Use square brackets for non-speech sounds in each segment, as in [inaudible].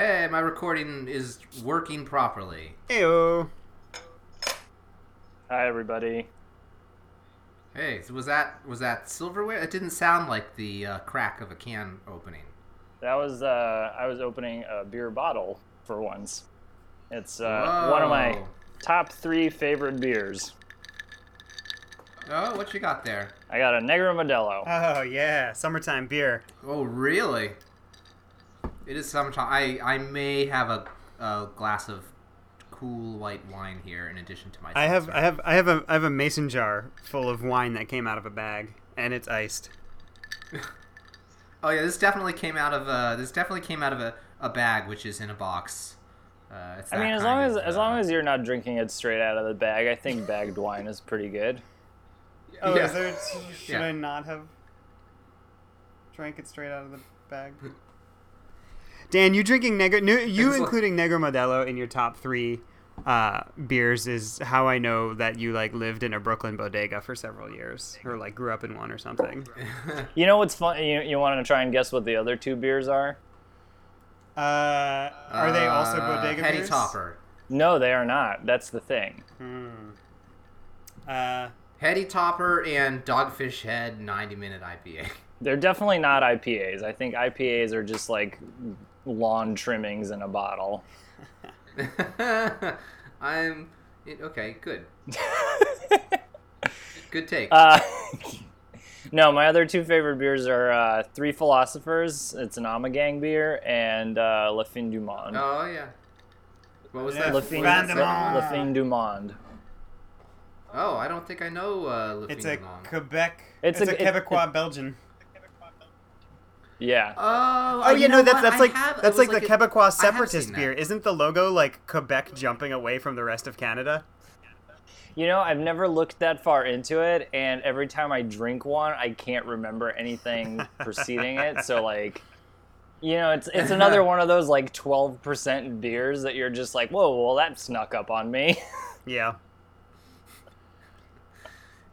Hey, my recording is working properly. Heyo. Hi, everybody. Hey, so was that was that silverware? It didn't sound like the uh, crack of a can opening. That was uh, I was opening a beer bottle for once. It's uh, one of my top three favorite beers. Oh, what you got there? I got a Negra Modelo. Oh yeah, summertime beer. Oh, really? It is summertime. I I may have a, a glass of cool white wine here in addition to my. I have. I have I have a I have a mason jar full of wine that came out of a bag and it's iced. [laughs] Oh yeah, this definitely came out of a. This definitely came out of a, a bag, which is in a box. Uh, I mean, as long as of, as uh, long as you're not drinking it straight out of the bag, I think bagged wine is pretty good. Oh, Yeah. is there? Should Yeah. I not have drank it straight out of the bag? [laughs] Dan, you drinking Negro? no, You It's like- including Negra Modelo in your top three uh, beers is how I know that you like lived in a Brooklyn bodega for several years, or like grew up in one or something. [laughs] You know what's fun? You, you want to try and guess what the other two beers are? Uh, are they also uh, bodega Heady beers? Topper. No, they are not. That's the thing. Hmm. Uh, Heady Topper and Dogfish Head 90 minute IPA. They're definitely not IPAs. I think IPAs are just like lawn trimmings in a bottle. [laughs] I'm okay. Good. [laughs] Good take. Uh, [laughs] no, my other two favorite beers are uh, Three Philosophers. It's an Ommegang beer, and uh, Le Fin du Monde. oh yeah. What was Yeah, that? Le Fin, was that du Le, Monde. Le? Fin du Monde. Oh, I don't think I know uh, Le it's Fin a du Monde. Quebec. It's It's, a- a, it- Quebecois Belgian. Yeah. Oh, Oh you yeah, no, know that's that's I like have- that's was like, the a- Quebecois separatist beer. that. Isn't the logo like Quebec jumping away from the rest of Canada? You know, I've never looked that far into it, and every time I drink one, I can't remember anything [laughs] preceding it. So, like, you know, it's it's [laughs] another one of those like twelve percent beers that you're just like, whoa, well, that snuck up on me. [laughs] Yeah.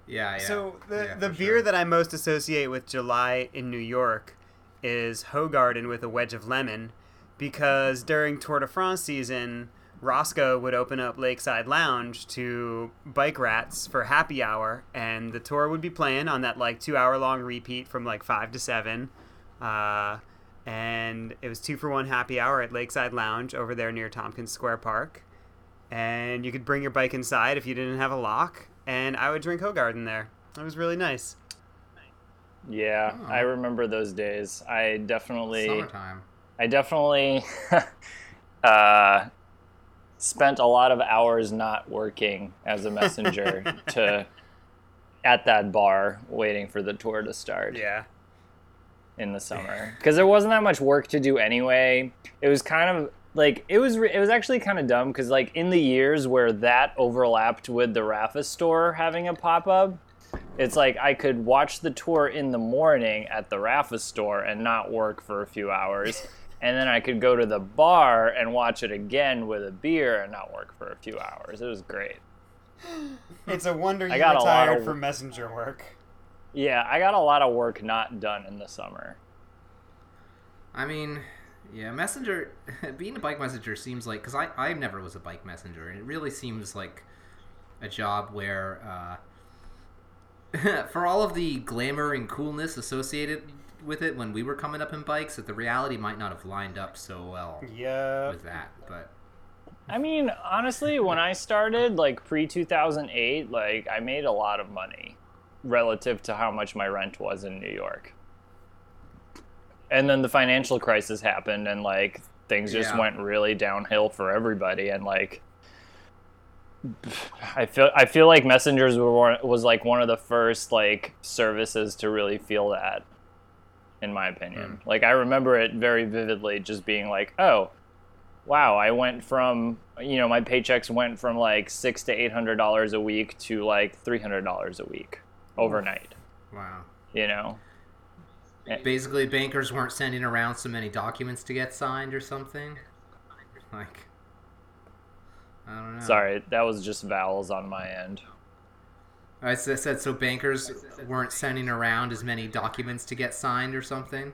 Yeah, yeah. So the Yeah, the beer sure. that I most associate with July in New York is Hoegaarden with a wedge of lemon, because during Tour de France season, Roscoe would open up Lakeside Lounge to bike rats for happy hour, and the tour would be playing on that like two hour long repeat from like five to seven. Uh, and it was two for one happy hour at Lakeside Lounge over there near Tompkins Square Park. And you could bring your bike inside if you didn't have a lock, and I would drink Hoegaarden there. It was really nice. Yeah, Oh. I remember those days. I definitely, summertime. I definitely [laughs] uh, spent a lot of hours not working as a messenger [laughs] to at that bar waiting for the tour to start. Yeah. in the summer because there wasn't that much work to do anyway. It was kind of like it was re- it was actually kind of dumb because like in the years where that overlapped with the Rapha store having a pop up, it's like I could watch the tour in the morning at the Rapha store and not work for a few hours. [laughs] And then I could go to the bar and watch it again with a beer and not work for a few hours. It was great. [laughs] It's a wonder you I got a lot retired of- from messenger work. Yeah, I got a lot of work not done in the summer. I mean, yeah, messenger. [laughs] Being a bike messenger seems like because I I never was a bike messenger, and it really seems like a job where, uh, [laughs] for all of the glamour and coolness associated with it when we were coming up in bikes, that the reality might not have lined up so well Yeah. with that. But I mean, honestly, when I started, like pre 2008, like I made a lot of money relative to how much my rent was in New York. And then the financial crisis happened, and like things just Yeah. went really downhill for everybody. And like, I feel I feel like messengers were one- was like one of the first like services to really feel that, in my opinion. Mm. Like I remember it very vividly, just being like, oh, wow, I went from you know my paychecks went from like six to eight hundred dollars a week to like three hundred dollars a week overnight. wow. You know, Basically, bankers weren't sending around so many documents to get signed or something. Like, I don't know. sorry, that was just vowels on my end. I said so. Bankers weren't sending around as many documents to get signed or something.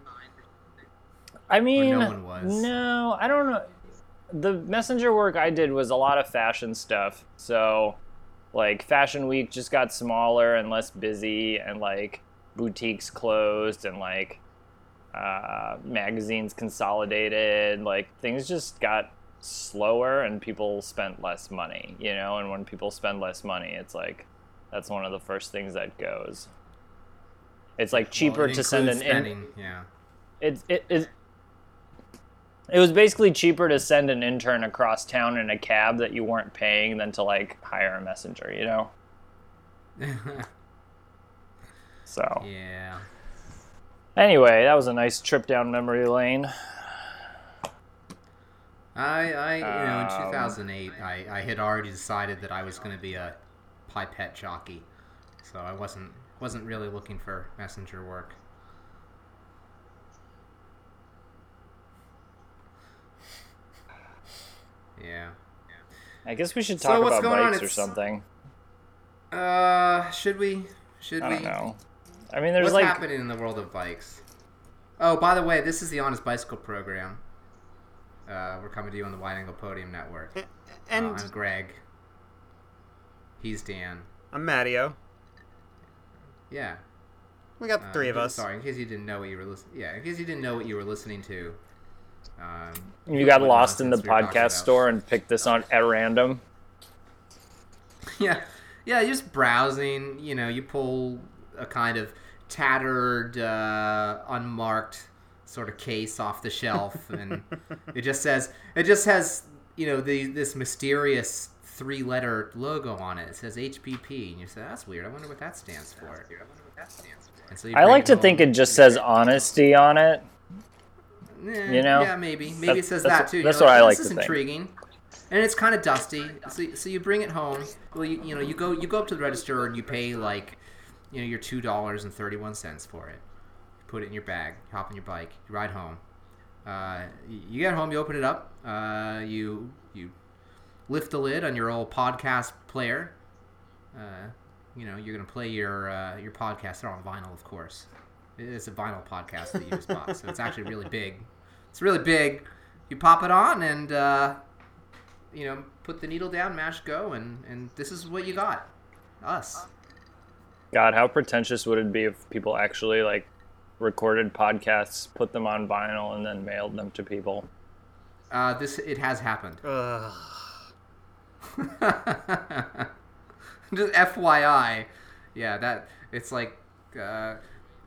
I mean, no one was. no, I don't know. The messenger work I did was a lot of fashion stuff. So, like, Fashion Week just got smaller and less busy, and like boutiques closed, and like uh, magazines consolidated. Like, things just got slower, and people spent less money, you know? And when people spend less money, it's like that's one of the first things that goes. It's like cheaper Well, it to send an includes in- yeah. it, it, it, it was basically cheaper to send an intern across town in a cab that you weren't paying than to like hire a messenger, you know? [laughs] So, yeah. anyway, that was a nice trip down memory lane. I, I, you know, in Um, 2008, I, I had already decided that I was going to be a pipette jockey, so I wasn't wasn't really looking for messenger work. Yeah. I guess we should So talk what's about bikes or something. Uh, should we? Should I we? don't know. I mean, there's What's like happening in the world of bikes? Oh, by the way, this is the Honest Bicycle program. Uh, we're coming to you on the Wide Angle Podium Network. And uh, I'm Greg. He's Dan. I'm Matteo. Yeah. We got the Uh, three of us. Sorry, in case you didn't know what you were listening. Yeah, in case you didn't know what you were listening to. Um, you got lost in the nonsense we were talking podcast store and picked this on at random. [laughs] Yeah, yeah, you're just browsing. You know, you pull a kind of tattered, uh, unmarked sort of case off the shelf, and it just says it just has you know the this mysterious three-letter logo on it. It says HBP, and you say that's weird. I wonder what that stands for. And so I like to think it just says honesty on it. Eh, you know? Yeah, maybe. Maybe That's- it says that too. You're that's what I like This is think." intriguing, and it's kind of dusty. So, so you bring it home. Well, you, you know, you go you go up to the register and you pay like, you know, your two dollars and thirty one cents for it. Put it in your bag. You hop on your bike. You ride home. Uh, you get home. You open it up. Uh, you you lift the lid on your old podcast player. Uh, you know, you're gonna play your uh, your podcast. They're on vinyl, of course. It's a vinyl podcast that you just bought, so it's actually really big. It's really big. You pop it on and uh, you know put the needle down, mash go, and and this is what you got. Us. God, how pretentious would it be if people actually like recorded podcasts, put them on vinyl, and then mailed them to people? Uh, this it has happened. Ugh. [laughs] Just FYI, yeah, that it's like uh,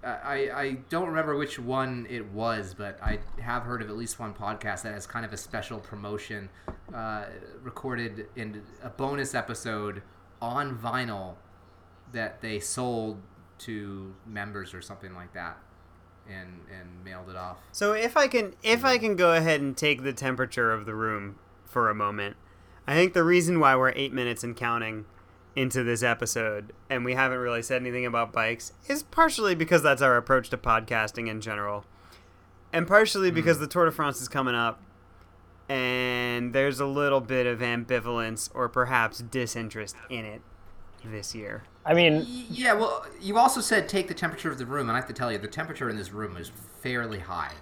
I I don't remember which one it was, but I have heard of at least one podcast that has kind of a special promotion uh, recorded in a bonus episode on vinyl that they sold to members or something like that, and and mailed it off. So if I can if I can go ahead and take the temperature of the room for a moment, I think the reason why we're eight minutes and counting into this episode and we haven't really said anything about bikes is partially because that's our approach to podcasting in general. And partially mm-hmm. because the Tour de France is coming up and there's a little bit of ambivalence or perhaps disinterest in it this year. I mean, Yeah, well, you also said take the temperature of the room, and I have to tell you, the temperature in this room is fairly high.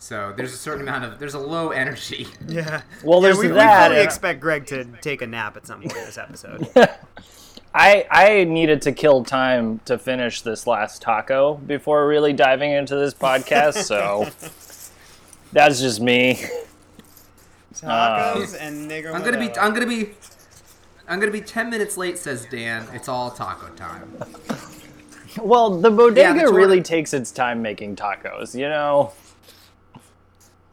So there's a certain amount of there's a low energy. [laughs] Yeah. Well, there's we, that, We fully and- expect Greg to take a nap at some point this episode. [laughs] I I needed to kill time to finish this last taco before really diving into this podcast, so [laughs] that's just me. Tacos uh, and Negra. I'm gonna be I'm gonna be I'm gonna be ten minutes late, says Dan. It's all taco time. Well, the bodega Yeah, the Tour really takes its time making tacos, you know.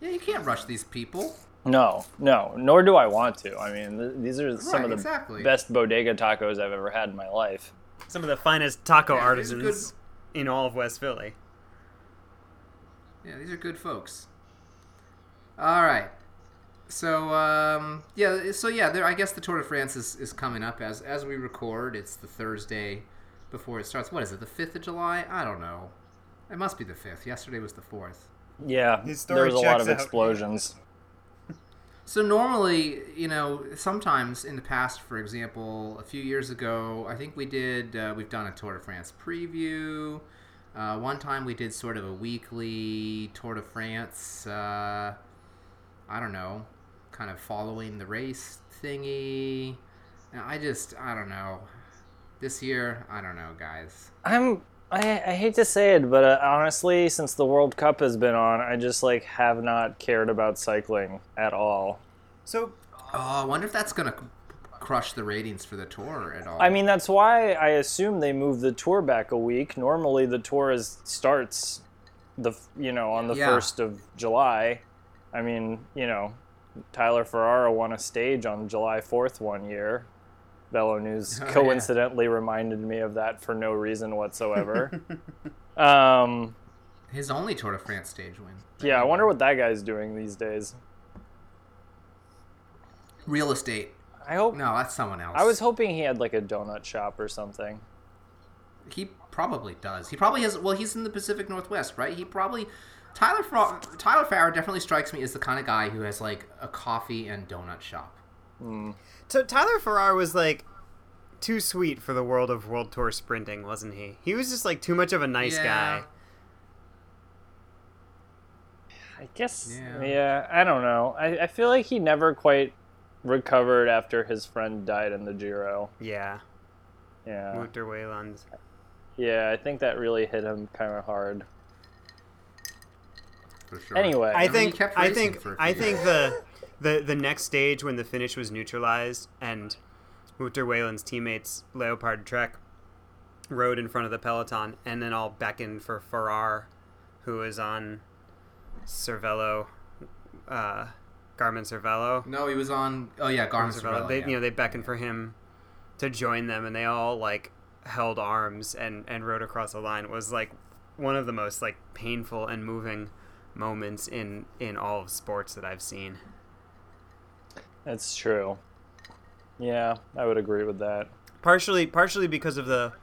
Yeah, you can't rush these people. No, no, nor do I want to. I mean, th- these are some Right, of the exactly. best bodega tacos I've ever had in my life. some of the finest taco Yeah, these are artisans in all of West Philly. Yeah, these are good folks. All right. So um, yeah, so yeah, there. I guess the Tour de France is, is coming up as as we record. It's the Thursday before it starts. What is it? The fifth of July? I don't know. It must be the fifth. Yesterday was the fourth. Yeah, His there was a lot checks of out. explosions. [laughs] So normally, you know, sometimes in the past, for example, a few years ago, I think we did. Uh, we've done a Tour de France preview. Uh, one time we did sort of a weekly Tour de France. Uh, I don't know, kind of following the race thingy. And I just, I don't know. This year, I don't know, guys. I'm. I, I hate to say it, but uh, honestly, since the World Cup has been on, I just like have not cared about cycling at all. So Oh, I wonder if that's gonna crush the ratings for the tour at all. I mean, that's why I assume they moved the tour back a week. Normally, the tour is starts the you know on the Yeah. first of July. I mean, you know, Tyler Farrar won a stage on July fourth one year. Velo News Oh, yeah. coincidentally reminded me of that for no reason whatsoever. [laughs] um, his only Tour de France stage win. yeah, I wonder what that guy's doing these days. Real estate. I hope. No, that's someone else. I was hoping he had like a donut shop or something. He probably does. He probably has. Well, he's in the Pacific Northwest, right? He probably. Tyler Fra- Tyler Farrar definitely strikes me as the kind of guy who has like a coffee and donut shop. Hmm. So Tyler Farrar was like too sweet for the world of World Tour sprinting, wasn't he? He was just like too much of a nice Yeah. guy. I guess. Yeah. Yeah, I don't know. I, I feel like he never quite recovered after his friend died in the Giro. Yeah, Yeah. Wouter Weylandt. Yeah, I think that really hit him kind of hard. For sure. Anyway. I mean, he think I think for a I think the the the next stage when the finish was neutralized and Wouter Weylandt's teammates Leopard Trek rode in front of the peloton and then all beckoned for Farrar, who was on Cervelo, uh, Garmin Cervelo. No, he was on. Oh yeah, Garmin Cervelo. Cervelo. They yeah. you know they beckoned for him to join them and they all like held arms and and rode across the line. It was like one of the most like painful and moving moments in in all of sports that I've seen. That's true. Yeah, I would agree with that. partially partially because of the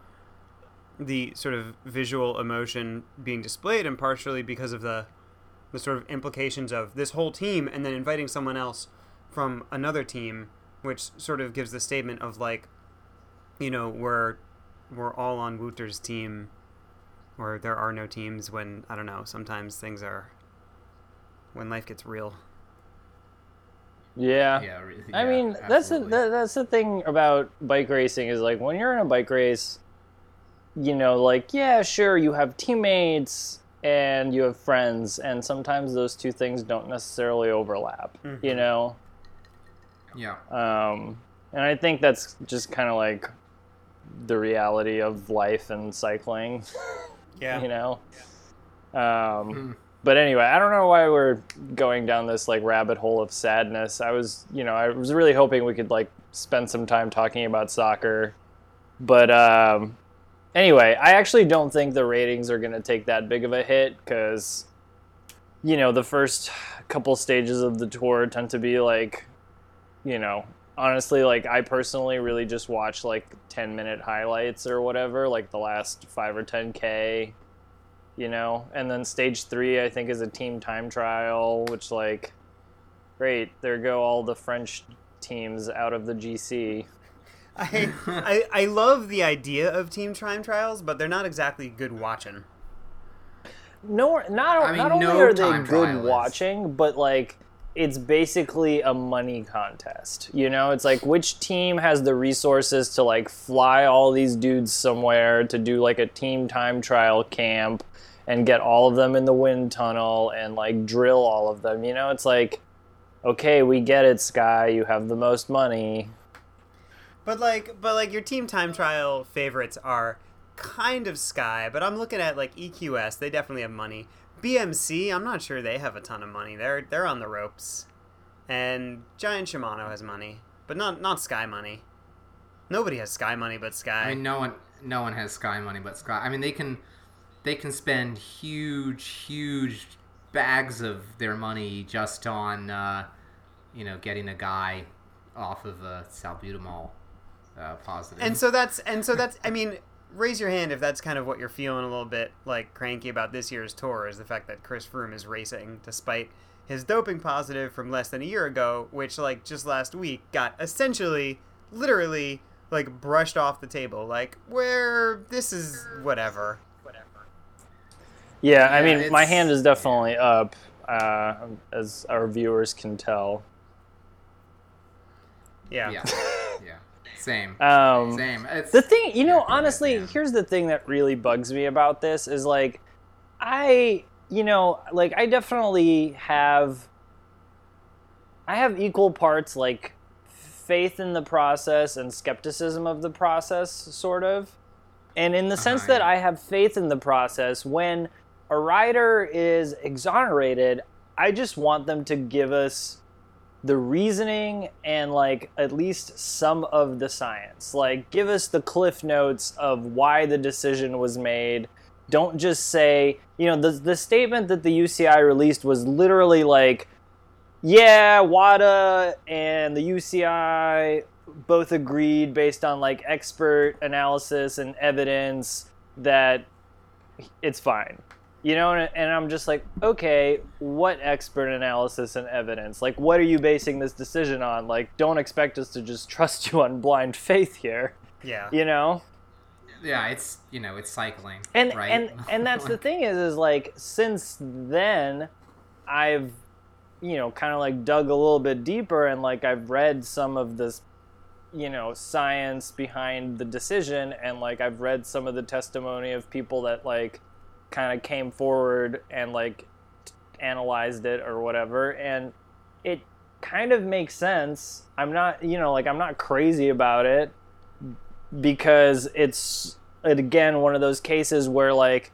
the sort of visual emotion being displayed and partially because of the the sort of implications of this whole team and then inviting someone else from another team which sort of gives the statement of like you know we're we're all on Wouter's team or there are no teams when I don't know sometimes things are when life gets real Yeah. Yeah, re- I yeah, mean, that's the that, that's the thing about bike racing is like when you're in a bike race, you know, like yeah, sure, you have teammates and you have friends, and sometimes those two things don't necessarily overlap. You know, Yeah. um, and I think that's just kind of like the reality of life and cycling. yeah [laughs] you know. Um, Hmm. But anyway, I don't know why we're going down this like rabbit hole of sadness. I was, you know, I was really hoping we could like spend some time talking about soccer, but um, anyway, I actually don't think the ratings are going to take that big of a hit because, you know, the first couple stages of the tour tend to be like, you know, honestly, like I personally really just watch like 10 minute highlights or whatever, like the last five or 10K, you know? And then stage three, I think, is a team time trial, which, like, great, there go all the French teams out of the GC. I, I I love the idea of team time trials but they're not exactly good watching No, not, I mean, not only no are they good trial watching, but like it's basically a money contest. You know, it's like which team has the resources to like fly all these dudes somewhere to do like a team time trial camp and get all of them in the wind tunnel and like drill all of them. You know, it's like okay, we get it, Sky, you have the most money. But like, but like your team time trial favorites are kind of Sky, but I'm looking at like EQS. They definitely have money. BMC, I'm not sure they have a ton of money. They're they're on the ropes, and Giant Shimano has money, but not not Sky money. Nobody has Sky money but Sky. I mean, no one, no one has Sky money but Sky. I mean, they can, they can spend huge, huge bags of their money just on, uh, you know, getting a guy off of a salbutamol uh, positive. and so that's and so that's I mean, raise your hand if that's kind of what you're feeling a little bit like cranky about this year's tour is the fact that Chris Froome is racing despite his doping positive from less than a year ago, which like just last week got essentially literally like brushed off the table like where this is whatever. Yeah, I mean, my hand is definitely up, uh, as our viewers can tell. Yeah. Yeah, [laughs] yeah, same, Um, same. It's, The thing, you know, Yeah, go ahead, honestly, Dan. here's the thing that really bugs me about this is like, I, you know, like I definitely have, I have equal parts like faith in the process and skepticism of the process, sort of. And in the sense Uh-huh, that yeah. I have faith in the process, when a writer is exonerated, I just want them to give us the reasoning and like at least some of the science. Like give us the cliff notes of why the decision was made. Don't just say, you know, the the statement that the UCI released was literally like yeah, WADA and the UCI both agreed based on like expert analysis and evidence that it's fine. You know, and, and I'm just like, okay, what expert analysis and evidence? Like, what are you basing this decision on? Like, don't expect us to just trust [laughs] you on blind faith here. Yeah. You know? yeah, it's you know, it's cycling, and right? and and that's the [laughs] thing is is like since then i've you know kind of like dug a little bit deeper and like i've read some of this you know science behind the decision and like i've read some of the testimony of people that like kind of came forward and like t- analyzed it or whatever and it kind of makes sense. I'm not you know like i'm not crazy about it because it's again one of those cases where like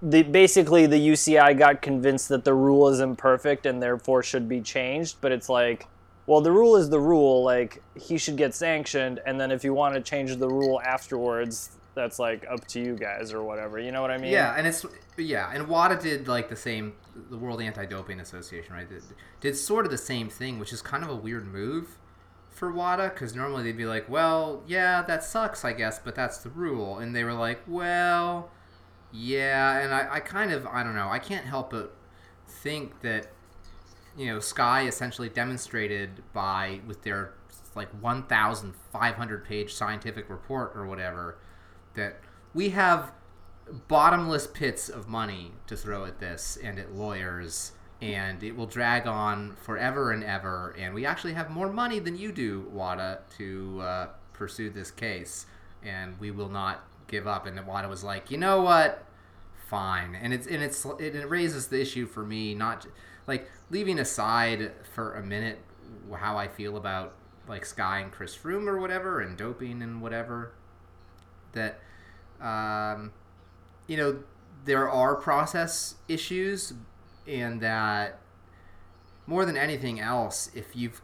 the basically the UCI got convinced that the rule is imperfect and therefore should be changed, but it's like well the rule is the rule like he should get sanctioned and then if you want to change the rule afterwards that's like up to you guys or whatever. You know what I mean? Yeah, and it's yeah, and WADA did like the same. The World Anti-Doping Association, right? Did, did sort of the same thing, which is kind of a weird move for WADA because normally they'd be like, "Well, yeah, that sucks, I guess, but that's the rule," and they were like, "Well, yeah," and I, I kind of I don't know, I can't help but think that you know Sky essentially demonstrated by with their like 1,500 page scientific report or whatever that we have bottomless pits of money to throw at this and at lawyers and it will drag on forever and ever and we actually have more money than you do wada to uh, pursue this case and we will not give up. And wada was like you know what? Fine. And it's and it's it, raises the issue for me not like leaving aside for a minute how i feel about like sky and chris froome or whatever and doping and whatever that um, you know there are process issues and that more than anything else if you've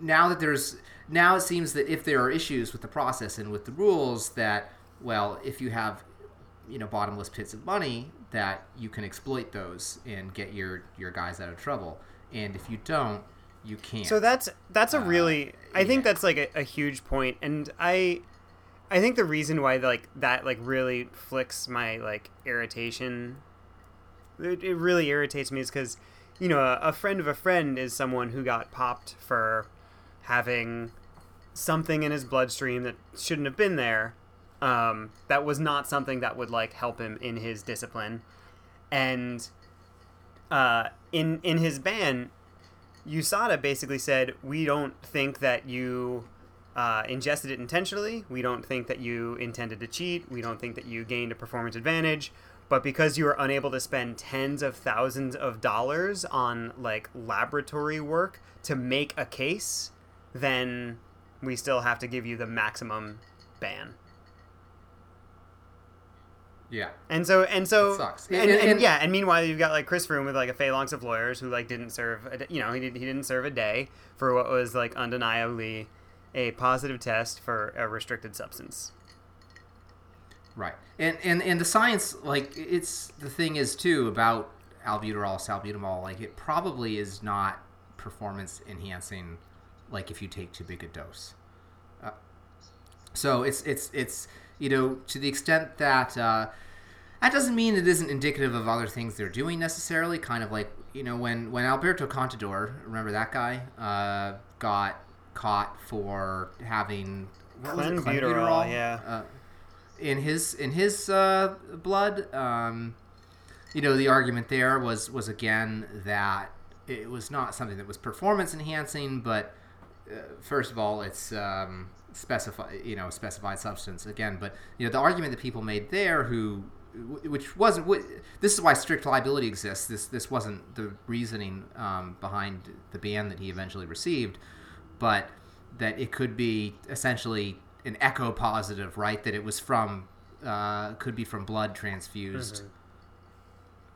now that there's now it seems that if there are issues with the process and with the rules that well if you have you know bottomless pits of money that you can exploit those and get your your guys out of trouble. And if you don't you can't. So that's that's a Uh, really I think that's like a, a huge point. And I I think the reason why like that like really flicks my like irritation it, it really irritates me is because you know a, a friend of a friend is someone who got popped for having something in his bloodstream that shouldn't have been there um, that was not something that would like help him in his discipline. And uh, in in his ban USADA basically said, we don't think that you uh, ingested it intentionally. We don't think that you intended to cheat. We don't think that you gained a performance advantage. But because you were unable to spend tens of thousands of dollars on like laboratory work to make a case, then we still have to give you the maximum ban. yeah And so and so. And, And- and, yeah, and meanwhile you've got like Chris Froome with like a phalanx of lawyers who like didn't serve a, you know he didn't he didn't serve a day for what was like undeniably a positive test for a restricted substance. Right, and and and the science, like it's the thing is too about albuterol, salbutamol. Like it probably is not performance enhancing, like if you take too big a dose. Uh, so it's it's it's you know to the extent that uh, that doesn't mean it isn't indicative of other things they're doing necessarily. Kind of like you know when when Alberto Contador, remember that guy, uh, got caught for having Clenbuterol, yeah. Uh, in his in his uh, blood. Um, you know, the argument there was was again that it was not something that was performance enhancing, but uh, first of all, it's um, specify you know specified substance again. But you know, the argument that people made there, who which wasn't this is why strict liability exists. This this wasn't the reasoning um, behind the ban that he eventually received, but that it could be essentially an echo positive, right? That it was from uh, could be from blood transfused. Mm-hmm.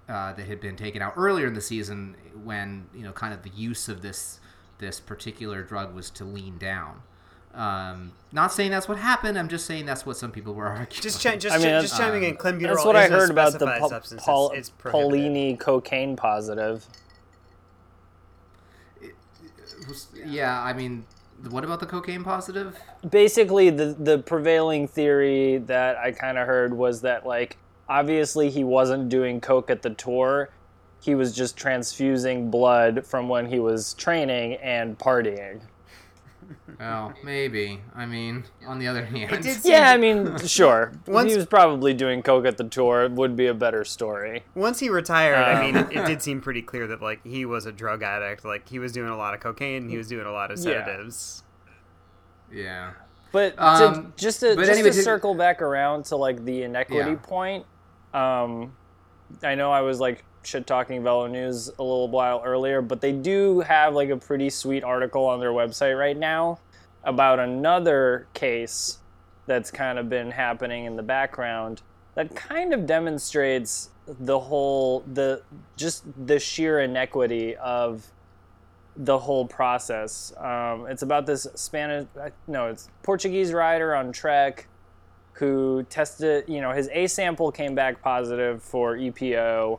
Uh, that had been taken out earlier in the season when you know kind of the use of this this particular drug was to lean down. Um, not saying that's what happened. I'm just saying that's what some people were [laughs] arguing. Just, ch- just, I mean, just chiming um, in. Clenbuterol that's what I heard about the pa- Paul, it's, it's Paolini cocaine positive. It, it yeah, I mean, what about the cocaine positive? Basically, the the prevailing theory that I kind of heard was that like obviously he wasn't doing coke at the tour. He was just transfusing blood from when he was training and partying. Oh, maybe. I mean, on the other hand, yeah, I mean, sure. Once, he was probably doing coke at the tour. It would be a better story. Once he retired, um, I mean, it, it, did seem pretty clear that like he was a drug addict. Like he was doing a lot of cocaine. He was doing a lot of sedatives. Yeah. yeah. But um, just to, just anyway, to circle back around to like the inequity yeah. point, um, I know I was like shit talking Velo News a little while earlier, but they do have like a pretty sweet article on their website right now about another case that's kind of been happening in the background that kind of demonstrates the whole the just the sheer inequity of the whole process. Um, it's about this Spanish no, it's Portuguese rider on Trek who tested, you know, his A sample came back positive for EPO,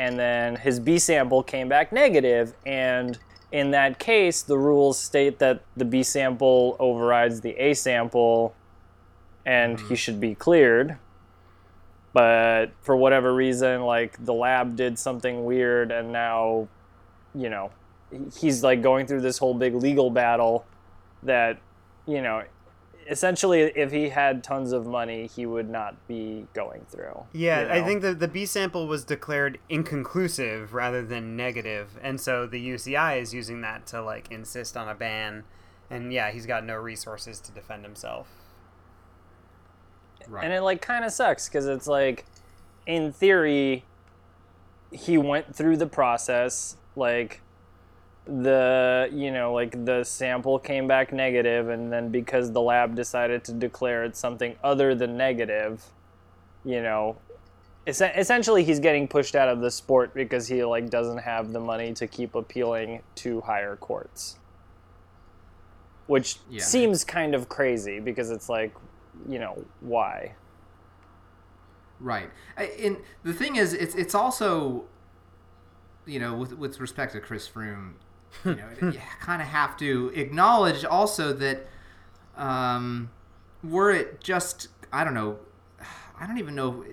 and then his B sample came back negative, and in that case, the rules state that the B sample overrides the A sample, and mm-hmm. he should be cleared. But for whatever reason, like the lab did something weird, and now, you know, he's like going through this whole big legal battle that, you know, essentially, if he had tons of money, he would not be going through. Yeah, you know? I think the the B sample was declared inconclusive rather than negative, and so the UCI is using that to like insist on a ban. And yeah, he's got no resources to defend himself. Right. And it like kind of sucks because it's like, in theory, he went through the process like the you know like the sample came back negative and then because the lab decided to declare it something other than negative you know es- essentially he's getting pushed out of the sport because he like doesn't have the money to keep appealing to higher courts. Which yeah. seems kind of crazy because it's like you know why? Right. And the thing is it's it's also you know with with respect to Chris Froome you know, you kind of have to acknowledge also that um, were it just I don't know, I don't even know.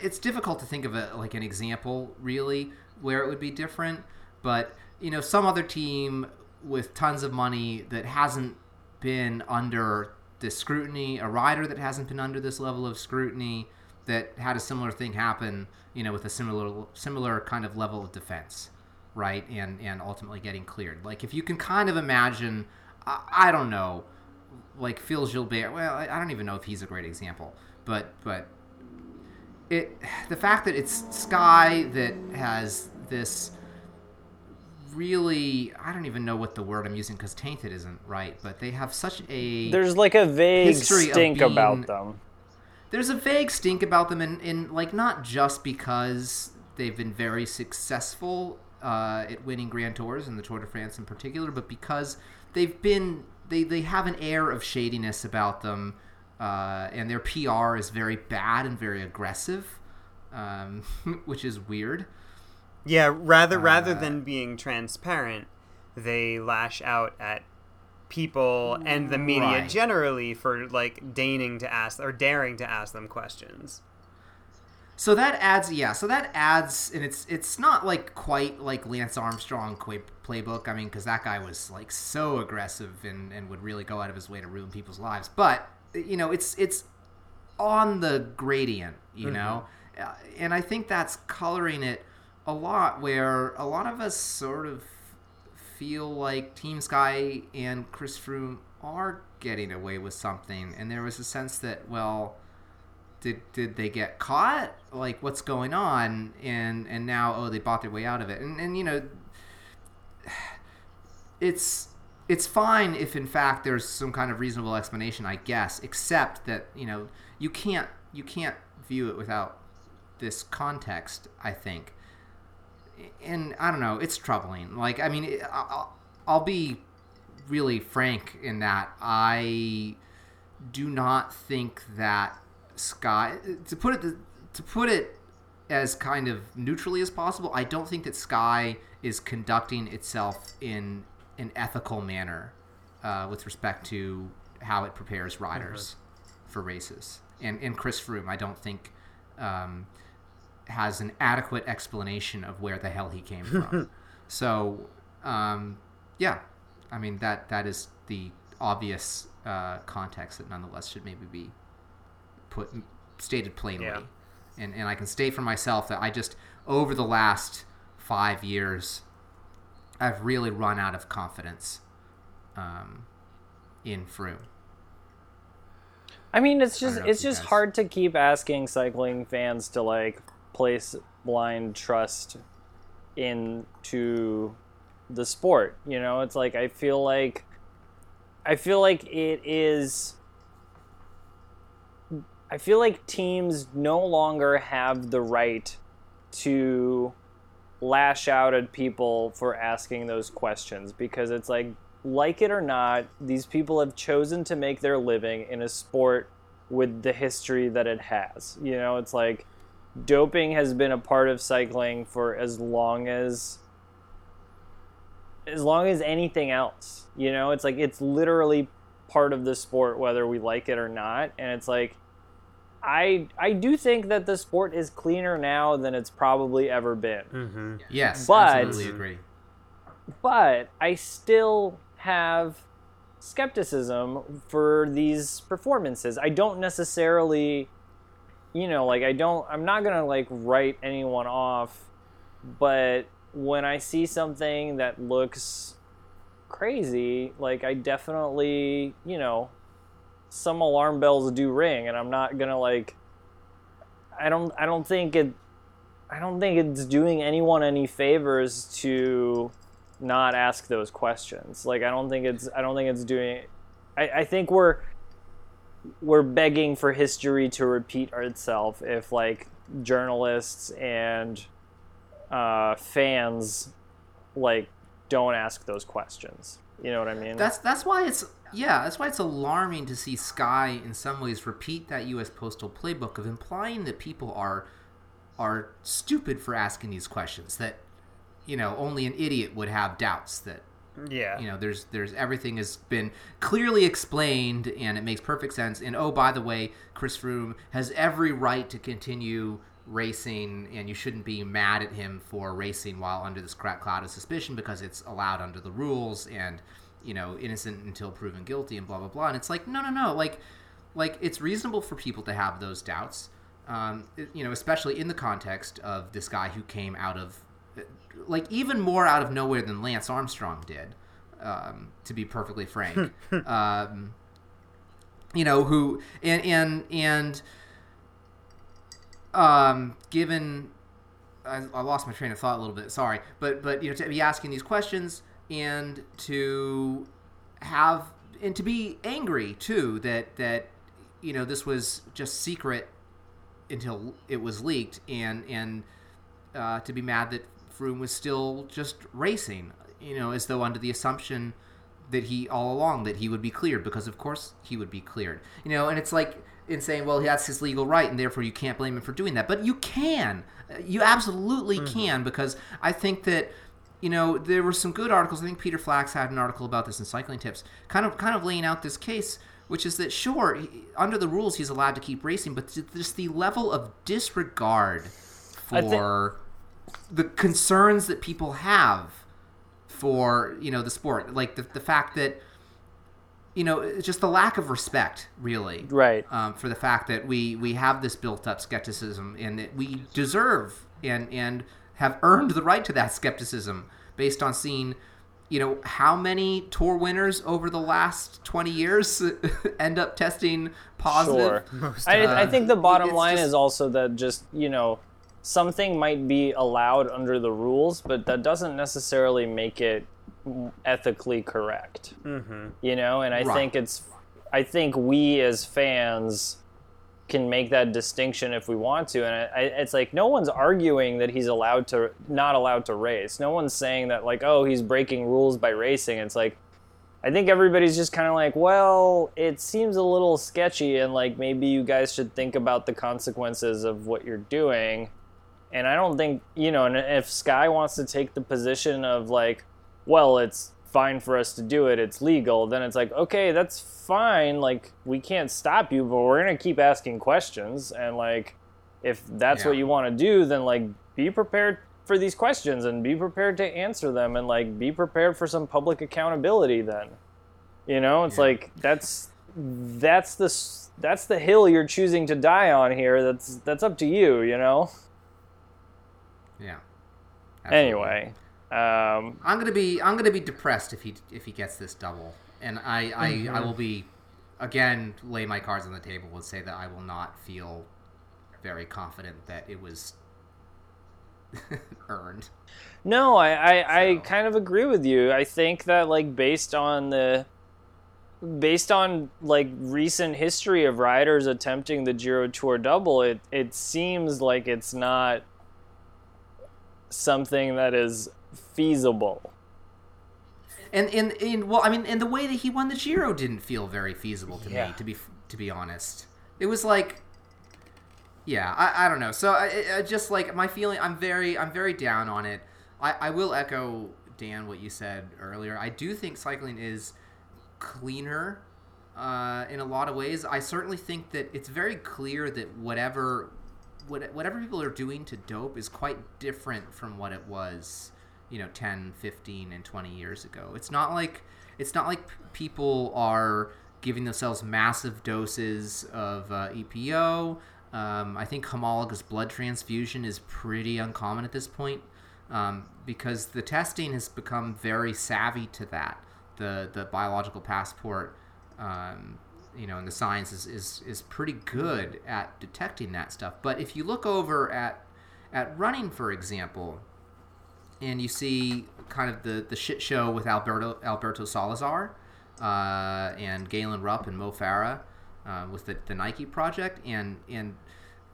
It's difficult to think of a like an example really where it would be different, but you know, some other team with tons of money that hasn't been under this scrutiny, a rider that hasn't been under this level of scrutiny, that had a similar thing happen, you know, with a similar similar kind of level of defense right? And and ultimately getting cleared. Like if you can kind of imagine, I, I don't know, like Phil Gilbert. Well, I, I don't even know if he's a great example, but but it [sighs] the fact that it's Sky that has this really I don't even know what the word I'm using because tainted isn't right, but they have such a there's like a vague stink being, about them. There's a vague stink about them, and in like not just because they've been very successful uh, at winning Grand Tours and the Tour de France in particular, but because they've been they they have an air of shadiness about them, uh, and their PR is very bad and very aggressive, um, [laughs] which is weird. Yeah, rather rather uh, than being transparent, they lash out at people and the media right. generally for like deigning to ask or daring to ask them questions. So that adds, yeah. So that adds, and it's it's not like quite like Lance Armstrong playbook. I mean, because that guy was like so aggressive and and would really go out of his way to ruin people's lives. But you know, it's it's on the gradient, you mm-hmm. know. uh, and I think that's coloring it a lot. Where a lot of us sort of feel like Team Sky and Chris Froome are getting away with something, and there was a sense that well. Did, did they get caught? Like what's going on? And and now oh they bought their way out of it. And and you know [sighs] it's it's fine if in fact there's some kind of reasonable explanation, I guess, except that you know you can't you can't view it without this context. I think, and I don't know, it's troubling. Like I mean, I'll, I'll be really frank in that I do not think that Sky to put it to put it as kind of neutrally as possible. I don't think that Sky is conducting itself in an ethical manner uh, with respect to how it prepares riders mm-hmm. for races. And, and Chris Froome, I don't think, um, has an adequate explanation of where the hell he came from. [laughs] so, um, yeah, I mean that that is the obvious uh, context that nonetheless should maybe be put stated plainly. Yeah. And and I can state for myself that I just over the last five years I've really run out of confidence um, in Froome. I mean, it's just it's just guys... hard to keep asking cycling fans to like place blind trust into the sport. You know, it's like I feel like I feel like it is. I feel like teams no longer have the right to lash out at people for asking those questions because it's like like it or not these people have chosen to make their living in a sport with the history that it has. You know it's like doping has been a part of cycling for as long as as long as anything else. You know it's like it's literally part of the sport whether we like it or not. And it's like I I do think that the sport is cleaner now than it's probably ever been. Mm-hmm. Yes, but, absolutely agree. But I still have skepticism for these performances. I don't necessarily, you know, like I don't. I'm not gonna like write anyone off, but when I see something that looks crazy, like I definitely, you know, some alarm bells do ring, and I'm not gonna like. I don't. I don't think it. I don't think it's doing anyone any favors to not ask those questions. Like I don't think it's. I don't think it's doing. I, I think we're we're begging for history to repeat itself if like journalists and uh, fans like don't ask those questions. You know what I mean? That's that's why it's yeah, that's why it's alarming to see Sky in some ways repeat that U.S. postal playbook of implying that people are are stupid for asking these questions. That you know only an idiot would have doubts. That yeah, you know there's there's everything has been clearly explained and it makes perfect sense. And oh, by the way, Chris Froome has every right to continue racing and you shouldn't be mad at him for racing while under this cloud of suspicion because it's allowed under the rules and you know innocent until proven guilty and blah blah blah. And it's like no no no. Like like it's reasonable for people to have those doubts um, you know especially in the context of this guy who came out of like even more out of nowhere than Lance Armstrong did um, to be perfectly frank. [laughs] Um, you know who and and and um, given I, I, lost my train of thought a little bit sorry. But but you know to be asking these questions and to have and to be angry too that that you know this was just secret until it was leaked and and uh, to be mad that Froome was still just racing you know as though under the assumption that he all along that he would be cleared because of course he would be cleared. You know and it's like in saying well that's his legal right and therefore you can't blame him for doing that but you can you absolutely mm-hmm. can because I think that you know, there were some good articles. I think Peter Flax had an article about this in Cycling Tips, kind of kind of laying out this case, which is that sure, he, under the rules he's allowed to keep racing, but just the level of disregard for the concerns that people have for you know the sport, like the the fact that you know, just the lack of respect, really, right, um, for the fact that we we have this built-up skepticism and that we deserve and and have earned the right to that skepticism based on seeing you know how many tour winners over the last 20 years [laughs] end up testing positive sure. [laughs] I, I, think the bottom line just, is also that just you know something might be allowed under the rules but that doesn't necessarily make it ethically correct. Mm-hmm. you know and i right. think it's i think we as fans can make that distinction if we want to. And I, I, it's like no one's arguing that he's allowed to not allowed to race. No one's saying that like oh he's breaking rules by racing. It's like i think everybody's just kind of like well it seems a little sketchy and like maybe you guys should think about the consequences of what you're doing. And i don't think you know and if sky wants to take the position of like well it's fine for us to do it it's legal then it's like okay that's fine like we can't stop you but we're gonna keep asking questions and like if that's Yeah. what you want to do then like be prepared for these questions and be prepared to answer them and like be prepared for some public accountability then you know it's Yeah. like that's that's the that's the hill you're choosing to die on here that's that's up to you you know yeah Absolutely. anyway um i'm gonna be i'm gonna be depressed if he if he gets this double and i i, Mm-hmm. I will be again lay my cards on the table and say that i will not feel very confident that it was [laughs] earned No, I, I, I kind of agree with you. I think that like based on the based on like recent history of riders attempting the Giro Tour double, it it seems like it's not something that is feasible. and and, and well i mean and the way that he won the giro didn't feel very feasible to Yeah. me to be to be honest. It was like yeah i, I don't know. So I, I just like my feeling i'm very i'm very down on it. I, I will echo dan what you said earlier. I do think cycling is cleaner uh, in a lot of ways. I certainly think that it's very clear that whatever what, whatever people are doing to dope is quite different from what it was you know 10 15 and 20 years ago. It's not like it's not like people are giving themselves massive doses of uh, epo um, i think homologous blood transfusion is pretty uncommon at this point um, because the testing has become very savvy to that. The the biological passport um, you know and the science is, is is pretty good at detecting that stuff. But if you look over at at running for example and you see kind of the, the shit show with Alberto Alberto Salazar uh, and Galen Rupp and Mo Farah uh, with the, the Nike project. And and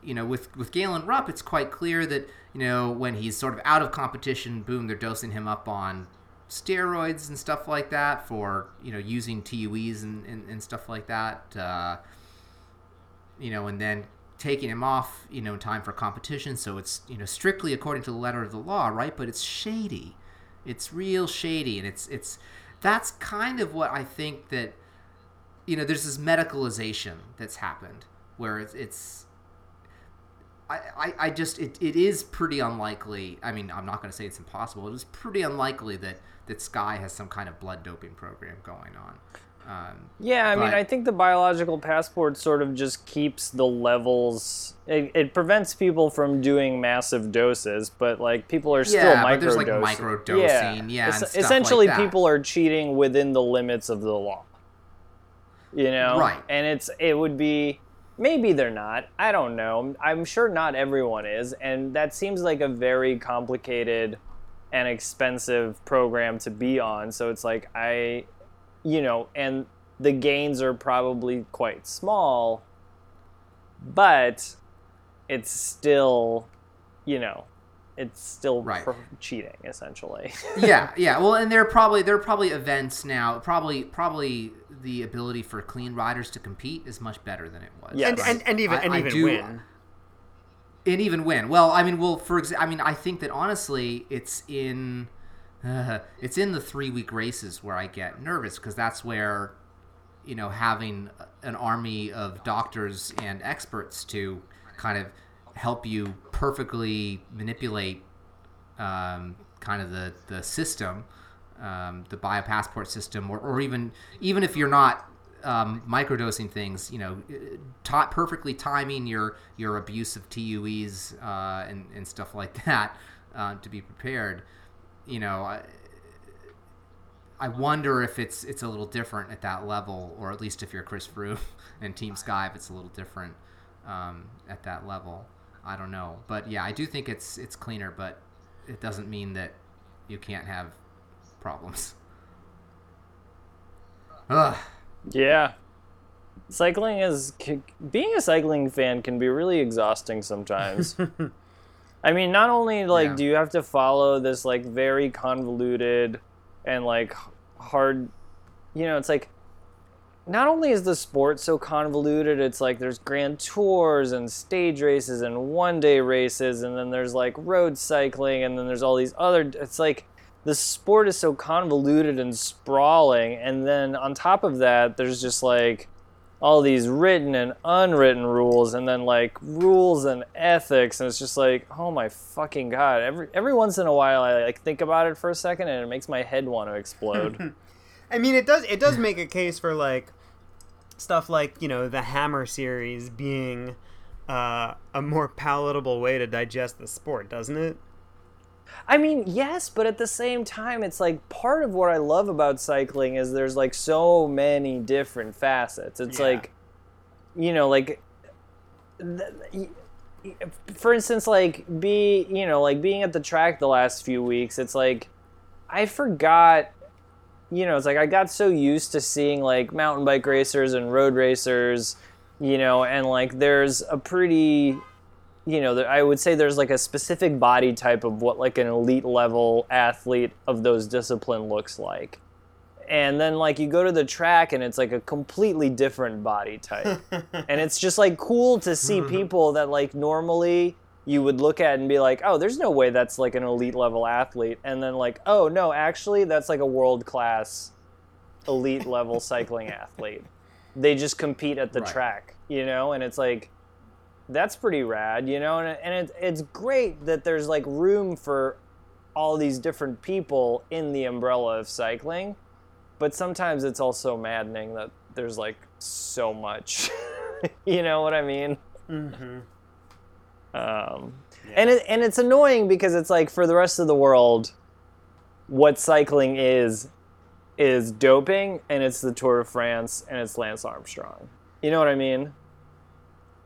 you know with with Galen Rupp it's quite clear that you know when he's sort of out of competition boom they're dosing him up on steroids and stuff like that for you know using TUEs and, and, and stuff like that uh, you know and then taking him off, you know, in time for competition. So it's, you know, strictly according to the letter of the law, right? But it's shady. It's real shady, and it's it's that's kind of what I think that, you know, there's this medicalization that's happened where it's it's. I, I, I just it, it is pretty unlikely I mean I'm not going to say it's impossible it is pretty unlikely that that Sky has some kind of blood doping program going on um, Yeah, I mean, I think the biological passport sort of just keeps the levels. It, it prevents people from doing massive doses, but like people are still Yeah, micro but there's, like, microdosing, yeah, stuff like essentially, that. people are cheating within the limits of the law. You know, Right. And it's it would be maybe they're not. I don't know. I'm sure not everyone is, and that seems like a very complicated and expensive program to be on. So it's like I you know, and the gains are probably quite small, but it's still, you know, it's still Right. pro- cheating essentially. [laughs] yeah, yeah. Well, and there are probably there are probably events now. Probably probably the ability for clean riders to compete is much better than it was. Yeah. and, right? and, and even I- and I even do- win. and even win. Well, I mean, well, for exa- I mean, I think that honestly, it's in [laughs] it's in the three week races where I get nervous because that's where you know having an army of doctors and experts to kind of help you perfectly manipulate um, kind of the the system, um, the biopassport system, or, or even even if you're not um, microdosing things, you know, perfectly timing your your abuse of TUEs uh, and and stuff like [laughs] that uh, to be prepared. You know, I, I wonder if it's it's a little different at that level, or at least if you're Chris Froome [laughs] and Team Sky, if it's a little different um, at that level. I don't know, but yeah, I do think it's it's cleaner, but it doesn't mean that you can't have problems. Ugh. Yeah. Cycling is being a cycling fan can be really exhausting sometimes. [laughs] I mean, not only like Yeah. do you have to follow this like very convoluted and like hard, you know, it's like not only is the sport so convoluted, it's like there's grand tours and stage races and one day races, and then there's like road cycling, and then there's all these other. It's like the sport is so convoluted and sprawling, and then on top of that, there's just like all these written and unwritten rules, and then like rules and ethics, and it's just like, oh my fucking god! Every every once in a while, I like think about it for a second, and it makes my head want to explode. [laughs] I mean, it does it does make a case for like stuff like you know the Hammer series being uh, a more palatable way to digest the sport, doesn't it? I mean, yes, but at the same time, it's like part of what I love about cycling is there's like so many different facets. It's Yeah. like, you know, like, th- y- y- for instance, like be you know like being at the track the last few weeks. It's like I forgot. You know, it's like I got so used to seeing like mountain bike racers and road racers, you know, and like there's a pretty you know, I would say there's like a specific body type of what like an elite level athlete of those discipline looks like. And then like you go to the track and it's like a completely different body type. [laughs] and it's just like cool to see [laughs] people that like normally you would look at and be like, "Oh, there's no way that's like an elite level athlete." And then like, "Oh, no, actually that's like a world class elite level [laughs] cycling athlete." They just compete at the Right. track, you know? And it's like that's pretty rad, you know, and, and it, it's great that there's like room for all these different people in the umbrella of cycling, but sometimes it's also maddening that there's like so much, [laughs] you know what I mean? Mm-hmm. Um, and it, and it's annoying because it's like for the rest of the world, what cycling is is doping, and it's the Tour de France, and it's Lance Armstrong. You know what I mean?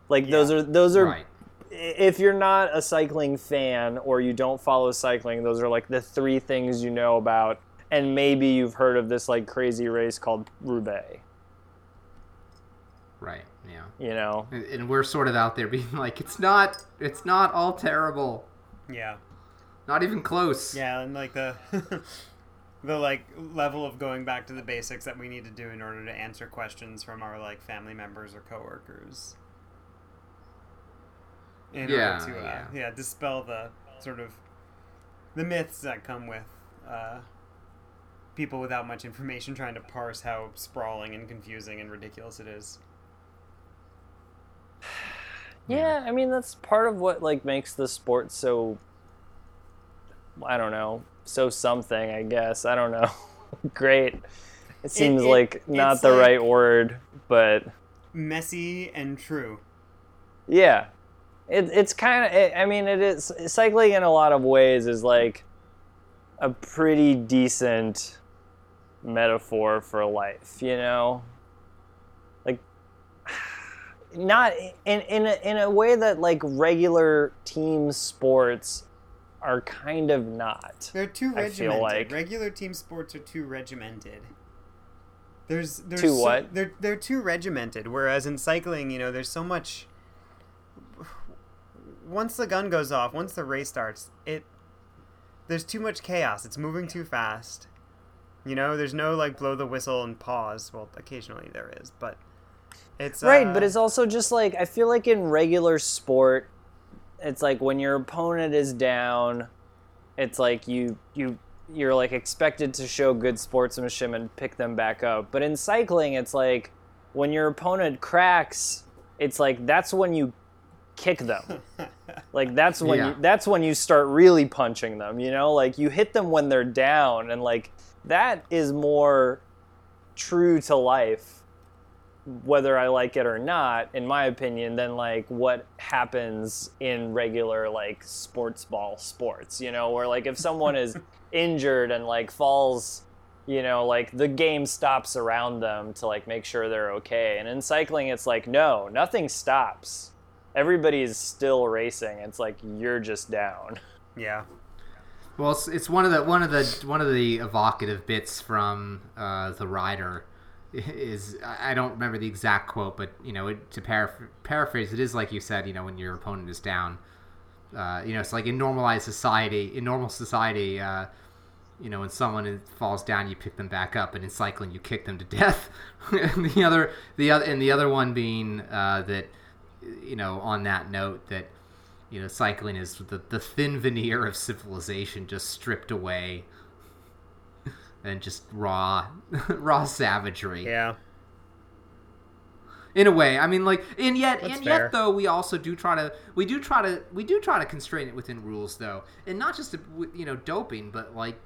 Like those are those are Right. if you're not a cycling fan or you don't follow cycling, those are like the three things you know about. And maybe you've heard of this like crazy race called Roubaix. Right. Yeah. You know, And, and we're sort of out there being [laughs] like, it's not, it's not all terrible. Yeah, Not even close. yeah, and like the [laughs] the like level of going back to the basics that we need to do in order to answer questions from our like family members or coworkers. In Yeah, order to uh, yeah. yeah dispel the sort of the myths that come with uh, people without much information trying to parse how sprawling and confusing and ridiculous it is. [sighs] Yeah, I mean that's part of what like makes the sport so I don't know, so something, I guess. I don't know. [laughs] Great. It seems it- like not the like- right word, but Messy and true. yeah. It, it's kind of I mean it is cycling in a lot of ways is like a pretty decent metaphor for life, you know? Like [sighs] not in in a, in a way that like regular team sports are kind of not. They're too I regimented. feel like- Regular team sports are too regimented. There's there's Too so- what? they're they're too regimented. Whereas in cycling, you know, there's so much. Once the gun goes off, once the race starts, it there's too much chaos. It's moving too fast. You know, there's no like blow the whistle and pause. Well, occasionally there is, but it's Right, uh, but it's also just like I feel like in regular sport, it's like when your opponent is down, it's like you you you're like expected to show good sportsmanship and pick them back up. But in cycling, it's like when your opponent cracks, it's like that's when you kick them. [laughs] like that's when Yeah. you that's when you start really punching them, you know? Like you hit them when they're down and like that is more true to life whether I like it or not, in my opinion, than like what happens in regular like sports ball sports. You know, where like if someone is [laughs] injured and like falls, you know, like the game stops around them to like make sure they're okay. And in cycling, it's like no, nothing stops. Everybody's still racing. It's like you're just down. Yeah. Well, it's, it's one of the one of the one of the evocative bits from uh, the rider is I don't remember the exact quote, but you know, it, to paraphr- paraphrase, it is like you said. You know, when your opponent is down, uh, you know, it's like in normalized society, in normal society, uh, you know, when someone falls down, you pick them back up, and in cycling, you kick them to death. [laughs] and the other, the other, and the other one being uh, that, you know, on that note, that you know, cycling is the the thin veneer of civilization just stripped away [laughs] and just raw [laughs] raw savagery. Yeah. In a way, I mean, like, and yet, That's and fair. yet, though, we also do try to, we do try to, we do try to constrain it within rules, though, and not just, you know, doping, but like,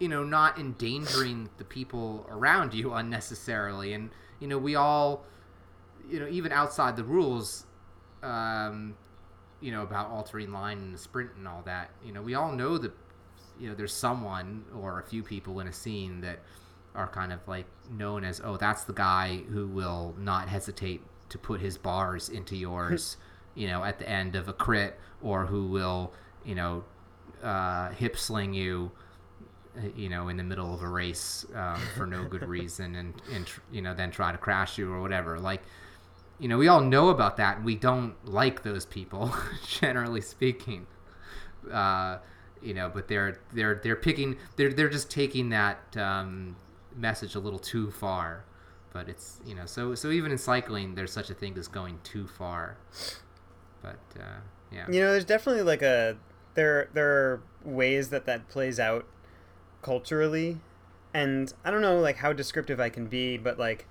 you know, not endangering the people around you unnecessarily, and you know, we all, you know, even outside the rules, um, you know, about altering line and the sprint and all that, you know, we all know that, you know, there's someone or a few people in a scene that are kind of like known as oh that's the guy who will not hesitate to put his bars into yours [laughs] you know at the end of a crit or who will you know uh, hip sling you you know in the middle of a race um, for no good [laughs] reason and and tr- you know then try to crash you or whatever. Like you know we all know about that and we don't like those people [laughs] generally speaking. Uh, you know but they're they're they're picking they're they're just taking that um, message a little too far. But it's you know so so even in cycling there's such a thing as going too far. But uh, yeah. You know, there's definitely like a there there are ways that that plays out culturally, and I don't know like how descriptive I can be, but like,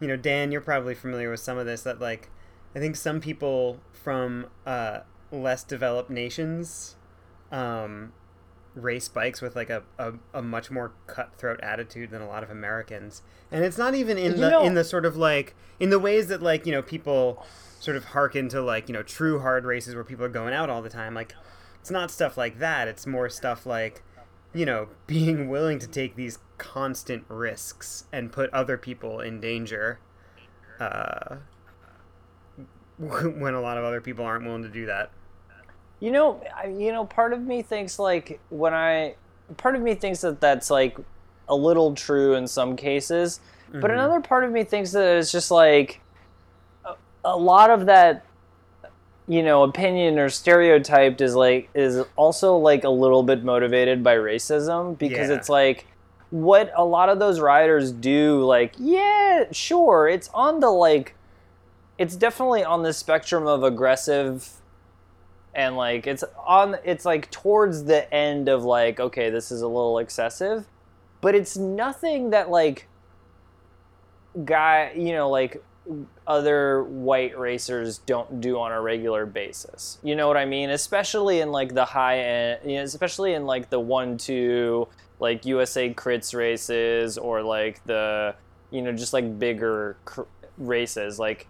you know, Dan, you're probably familiar with some of this. That like, I think some people from uh, less developed nations, um, race bikes with like a, a, a much more cutthroat attitude than a lot of Americans. And it's not even in You the know- in the sort of like in the ways that like, you know, people sort of hearken to like, you know, true hard races where people are going out all the time. Like it's not stuff like that. It's more stuff like, you know, [laughs] being willing to take these constant risks and put other people in danger. Uh [laughs] when a lot of other people aren't willing to do that. You know, you know, part of me thinks like when I, part of me thinks that that's like a little true in some cases, but another part of me thinks that it's just like a, a lot of that, you know, opinion or stereotyped is like is also like a little bit motivated by racism because Yeah. it's like what a lot of those riders do like yeah sure it's on the like it's definitely on the spectrum of aggressive and like it's on it's like towards the end of like okay this is a little excessive but it's nothing that like guy you know like other white racers don't do on a regular basis. You know what i mean? Especially in like the high end you know, especially in like the one two like usa crits races or like the you know just like bigger cr- races. Like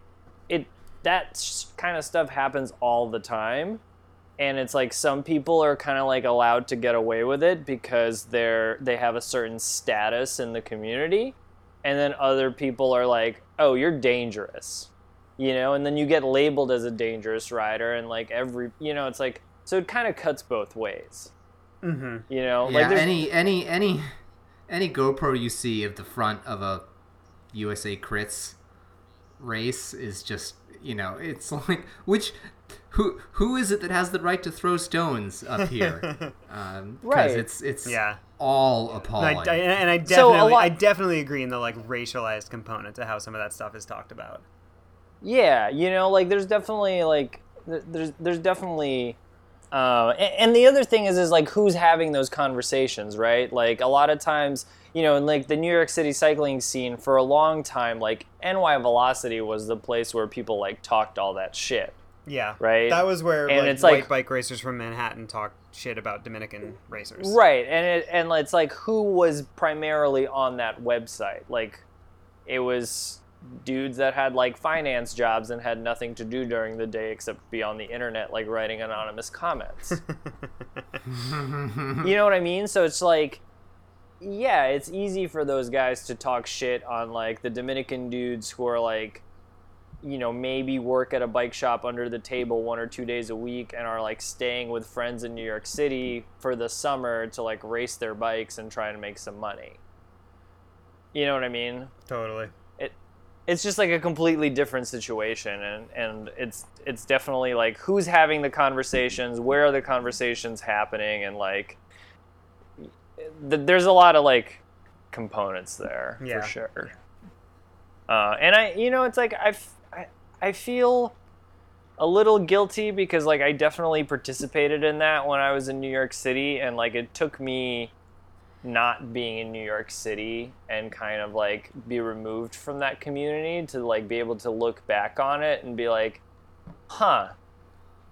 it that kind of stuff happens all the time. And it's like some people are kind of like allowed to get away with it because they're they have a certain status in the community. And then other people are like oh you're dangerous you know and then you get labeled as a dangerous rider and like every you know it's like so it kind of cuts both ways Mhm. you know yeah like any any any any GoPro you see of the front of a USA Crits race is just you know it's [laughs] like which who who is it that has the right to throw stones up here? [laughs] Um, 'cause Right. it's it's Yeah. All And appalling. I, I- and I So, definitely, lot- I definitely agree in the like racialized component to how some of that stuff is talked about. Yeah, you know, like there's definitely like there's there's definitely uh, a- and the other thing is is like who's having those conversations, right? Like a lot of times, you know, in like the New York City cycling scene for a long time, like NY Velocity was the place where people like talked all that shit. Yeah. Right. That was where And like, it's white like- bike racers from Manhattan talk shit about Dominican racers. Right, and it, and it's like who was primarily on that website? Like, it was dudes that had like finance jobs and had nothing to do during the day except be on the internet like writing anonymous comments. [laughs] you know what I mean? So it's like yeah, it's easy for those guys to talk shit on like the Dominican dudes who are like you know, maybe work at a bike shop under the table one or two days a week and are like staying with friends in New York City for the summer to like race their bikes and try to make some money. You know what I mean? Totally. It it's just like a completely different situation and and it's it's definitely like who's having the conversations, where are the conversations happening and like th- there's a lot of like components there Yeah. for sure. Uh, and I, you know, it's like I, f- I, feel a little guilty because like I definitely participated in that when I was in New York City, and like it took me not being in New York City and kind of like be removed from that community to like be able to look back on it and be like, huh,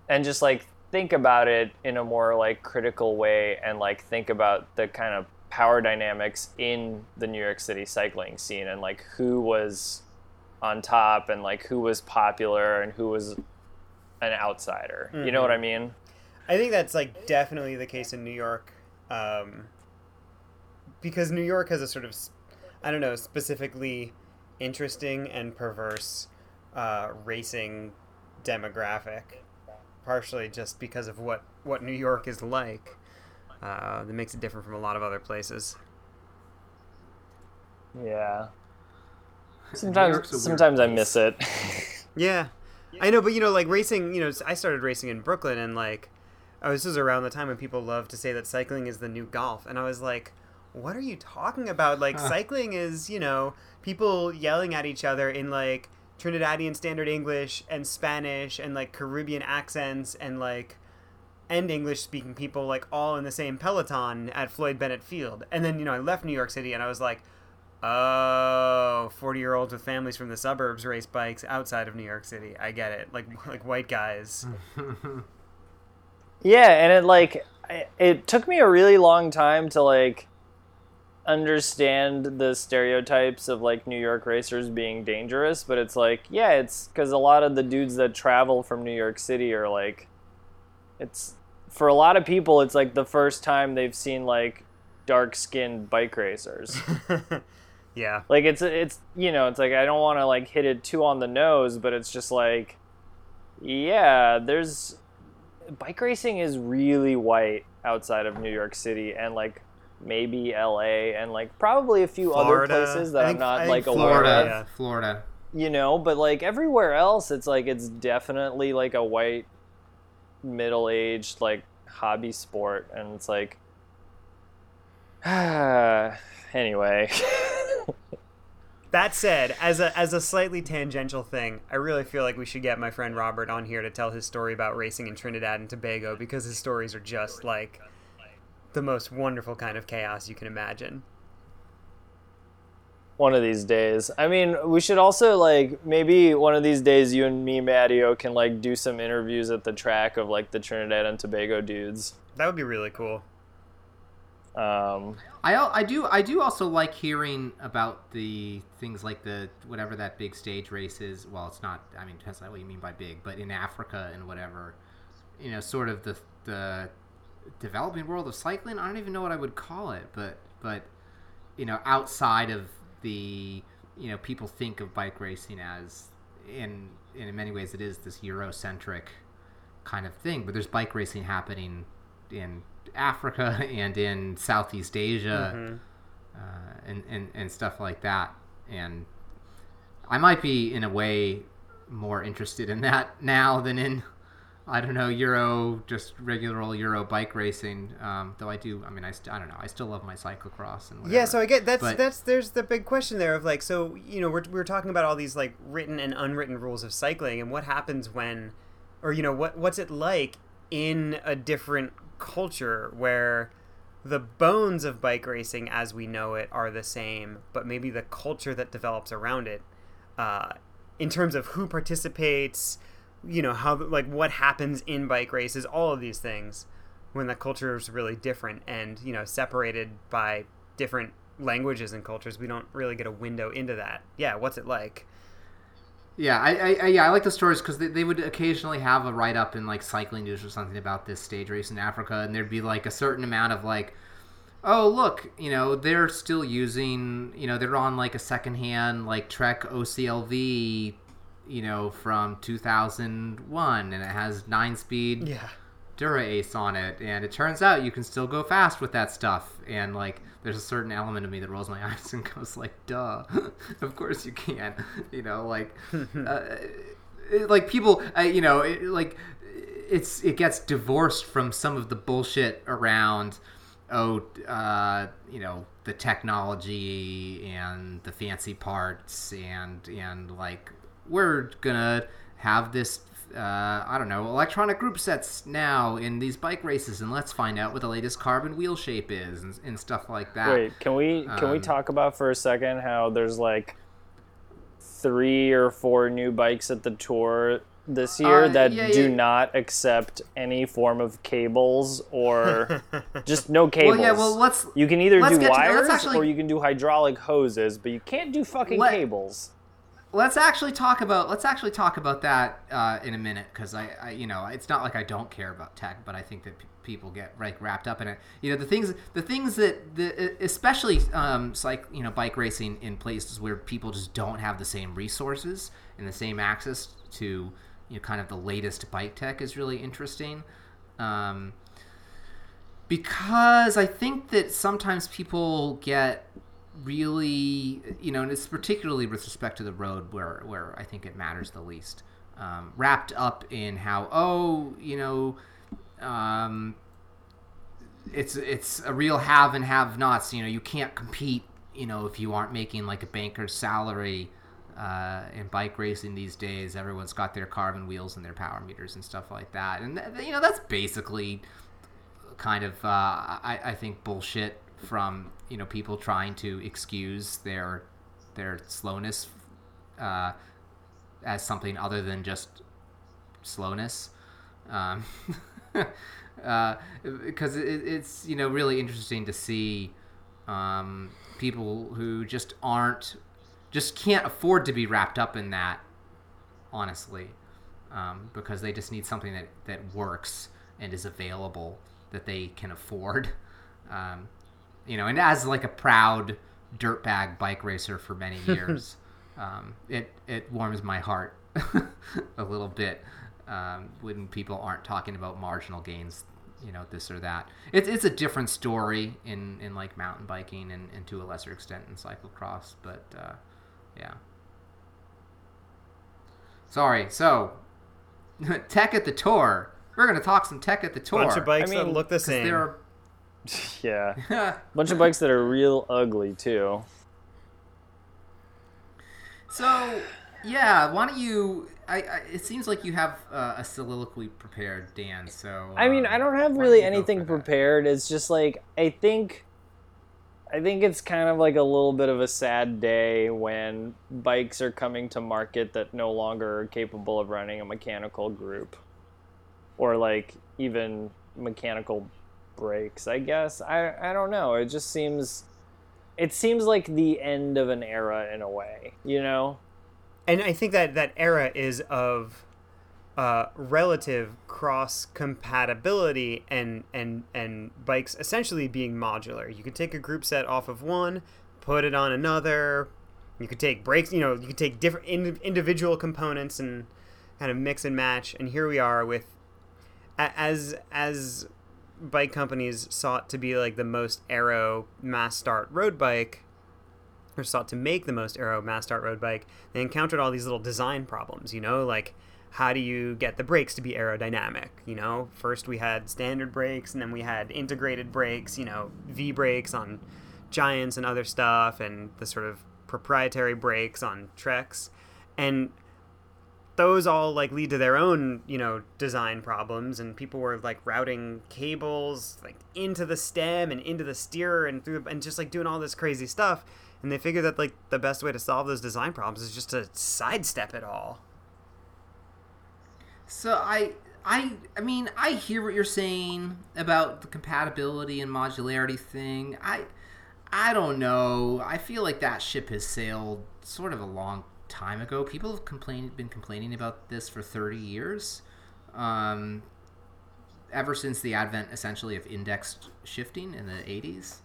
and just like think about it in a more like critical way and like think about the kind of power dynamics in the New York City cycling scene and like who was on top and like who was popular and who was an outsider. You know what I mean? I think that's like definitely the case in New York, um, because New York has a sort of, I don't know, specifically interesting and perverse uh, racing demographic, partially just because of what what New York is like. Uh, that makes it different from a lot of other places. Yeah. Sometimes sometimes I miss it. [laughs] Yeah, I know, but you know, like racing. You know, I started racing in Brooklyn, and like, oh, this is around the time when people love to say that cycling is the new golf, and I was like, what are you talking about? Like, Huh. cycling is, you know, people yelling at each other in like Trinidadian Standard English and Spanish and like Caribbean accents and like and English speaking people like all in the same peloton at Floyd Bennett Field. And then, you know, I left New York City and I was like, oh, 40 year olds with families from the suburbs race bikes outside of New York City. I get it. Like, [laughs] like white guys. [laughs] Yeah, and it like it took me a really long time to like understand the stereotypes of like New York racers being dangerous, but it's like, yeah, it's cuz a lot of the dudes that travel from New York City are like it's for a lot of people it's like the first time they've seen like dark-skinned bike racers. [laughs] yeah. like it's it's you know it's like i don't want to like hit it too on the nose but it's just like yeah there's bike racing is really white outside of new york city and like maybe la and like probably a few Florida. other places that I i'm not like think aware Florida, of Yeah. Florida. you know but like everywhere else it's like it's definitely like a white middle-aged like hobby sport and it's like [sighs] anyway [laughs] That said, as a as a slightly tangential thing, I really feel like we should get my friend Robert on here to tell his story about racing in Trinidad and Tobago because his stories are just like the most wonderful kind of chaos you can imagine. one of these days. I mean, we should also like maybe one of these days you and me, Matteo, can like do some interviews at the track of like the Trinidad and Tobago dudes. That would be really cool. Um, I I do I do also like hearing about the things like the whatever that big stage race is. Well, it's not. I mean, depends on what you mean by big, but in Africa and whatever, you know, sort of the the developing world of cycling. I don't even know what I would call it, but but you know, outside of the you know, people think of bike racing as in in many ways it is this Eurocentric kind of thing, but there's bike racing happening in Africa [laughs] and in Southeast Asia Mhm. uh, and, and, and stuff like that. And I might be, in a way, more interested in that [laughs] now than in, I don't know, Euro, just regular old Euro bike racing. Um, though I do, I mean, I, st- I don't know, I still love my cyclocross and whatever. Yeah, so I get that's But- that's there's the big question there of like so you know we're we're talking about all these like written and unwritten rules of cycling and what happens when or you know what what's it like in a different culture where the bones of bike racing as we know it are the same but maybe the culture that develops around it uh, in terms of who participates you know how like what happens in bike races all of these things when the culture is really different and you know separated by different languages and cultures, we don't really get a window into that. Yeah, what's it like? Yeah, I, I, yeah I like the stories because they, they would occasionally have a write up in like Cycling News or something about this stage race in Africa, and there'd be like a certain amount of like, oh look, you know they're still using, you know they're on like a secondhand like Trek OCLV, you know from 2001, and it has nine speed Yeah. Dura Ace on it, and it turns out you can still go fast with that stuff. And like, there's a certain element of me that rolls my [laughs] eyes and goes like, "Duh, [laughs] of course you can." [laughs] You know, like, uh, it- like people, uh, you know, it, like it's it gets divorced from some of the bullshit around. Oh, uh, you know the technology and the fancy parts and and like we're gonna have this uh, I don't know, electronic group sets now in these bike races, and let's find out what the latest carbon wheel shape is and, and stuff like that. Wait, can we can we Um, talk about for a second how there's like three or four new bikes at the tour this year Uh, that yeah, do yeah. not accept any form of cables or [laughs] just no cables. Well, yeah, well, let's you can either let's do get to- wires actually- or you can do hydraulic hoses, but you can't do fucking Let- cables. Let's actually talk about let's actually talk about that uh, in a minute because I, I you know it's not like I don't care about tech, but I think that p- people get like wrapped up in it. You know the things the things that the especially um like you know bike racing in places where people just don't have the same resources and the same access to you know kind of the latest bike tech is really interesting. Um, because I think that sometimes people get really, you know, and it's particularly with respect to the road where where I think it matters the least. Um, wrapped up in how oh you know, um, it's it's a real have and have nots. You know, you can't compete. You know, if you aren't making like a banker's salary. Uh, in bike racing these days, everyone's got their carbon wheels and their power meters and stuff like that, and th- you know that's basically kind of uh, I, I think bullshit from you know people trying to excuse their their slowness uh, as something other than just slowness um, [laughs] uh, because it, it's you know really interesting to see um, people who just aren't just can't afford to be wrapped up in that honestly um, because they just need something that, that works and is available that they can afford. [laughs] Um, you know, and as like a proud dirtbag bike racer for many [laughs] years, um, it it warms my heart [laughs] a little bit um, when people aren't talking about marginal gains. You know, this or that. It's it's a different story in, in like mountain biking and, and to a lesser extent in cyclocross, but uh, yeah. Sorry. So, [laughs] tech at the tour. We're gonna talk some tech at the tour. Bunch of bikes I that look the 'cause same. there [laughs] Yeah, [laughs] bunch of bikes that are real ugly too. so, yeah. Why don't you? I, I it seems like you have uh, a soliloquy prepared, Dan. So. I mean, um, I don't have really go anything prepared. It's just like I think I think it's kind of like a little bit of a sad day when bikes are coming to market that no longer are capable of running a mechanical group or like even mechanical brakes, I guess. I I don't know. It just seems it seems like the end of an era in a way, you know? and I think that that era is of uh, relative cross compatibility and and and bikes essentially being modular. You could take a group set off of one, put it on another. You could take brakes. You know, you could take different in, individual components and kind of mix and match. And here we are with as as bike companies sought to be like the most aero mass start road bike or sought to make the most aero mass start road bike, they encountered all these little design problems, you know, like how do you get the brakes to be aerodynamic? You know, first we had standard brakes and then we had integrated brakes, you know, V brakes on Giants and other stuff, and the sort of proprietary brakes on Treks. And those all like lead to their own, you know, design problems and people were like routing cables like into the stem and into the steerer and through and just like doing all this crazy stuff and they figured that like the best way to solve those design problems is just to sidestep it all. So I I I mean I hear what you're saying about the compatibility and modularity thing. I I don't know. I feel like that ship has sailed sort of a long time ago. People have complained, been complaining about this for 30 years. Um, ever since the advent, essentially, of indexed shifting in the 80s.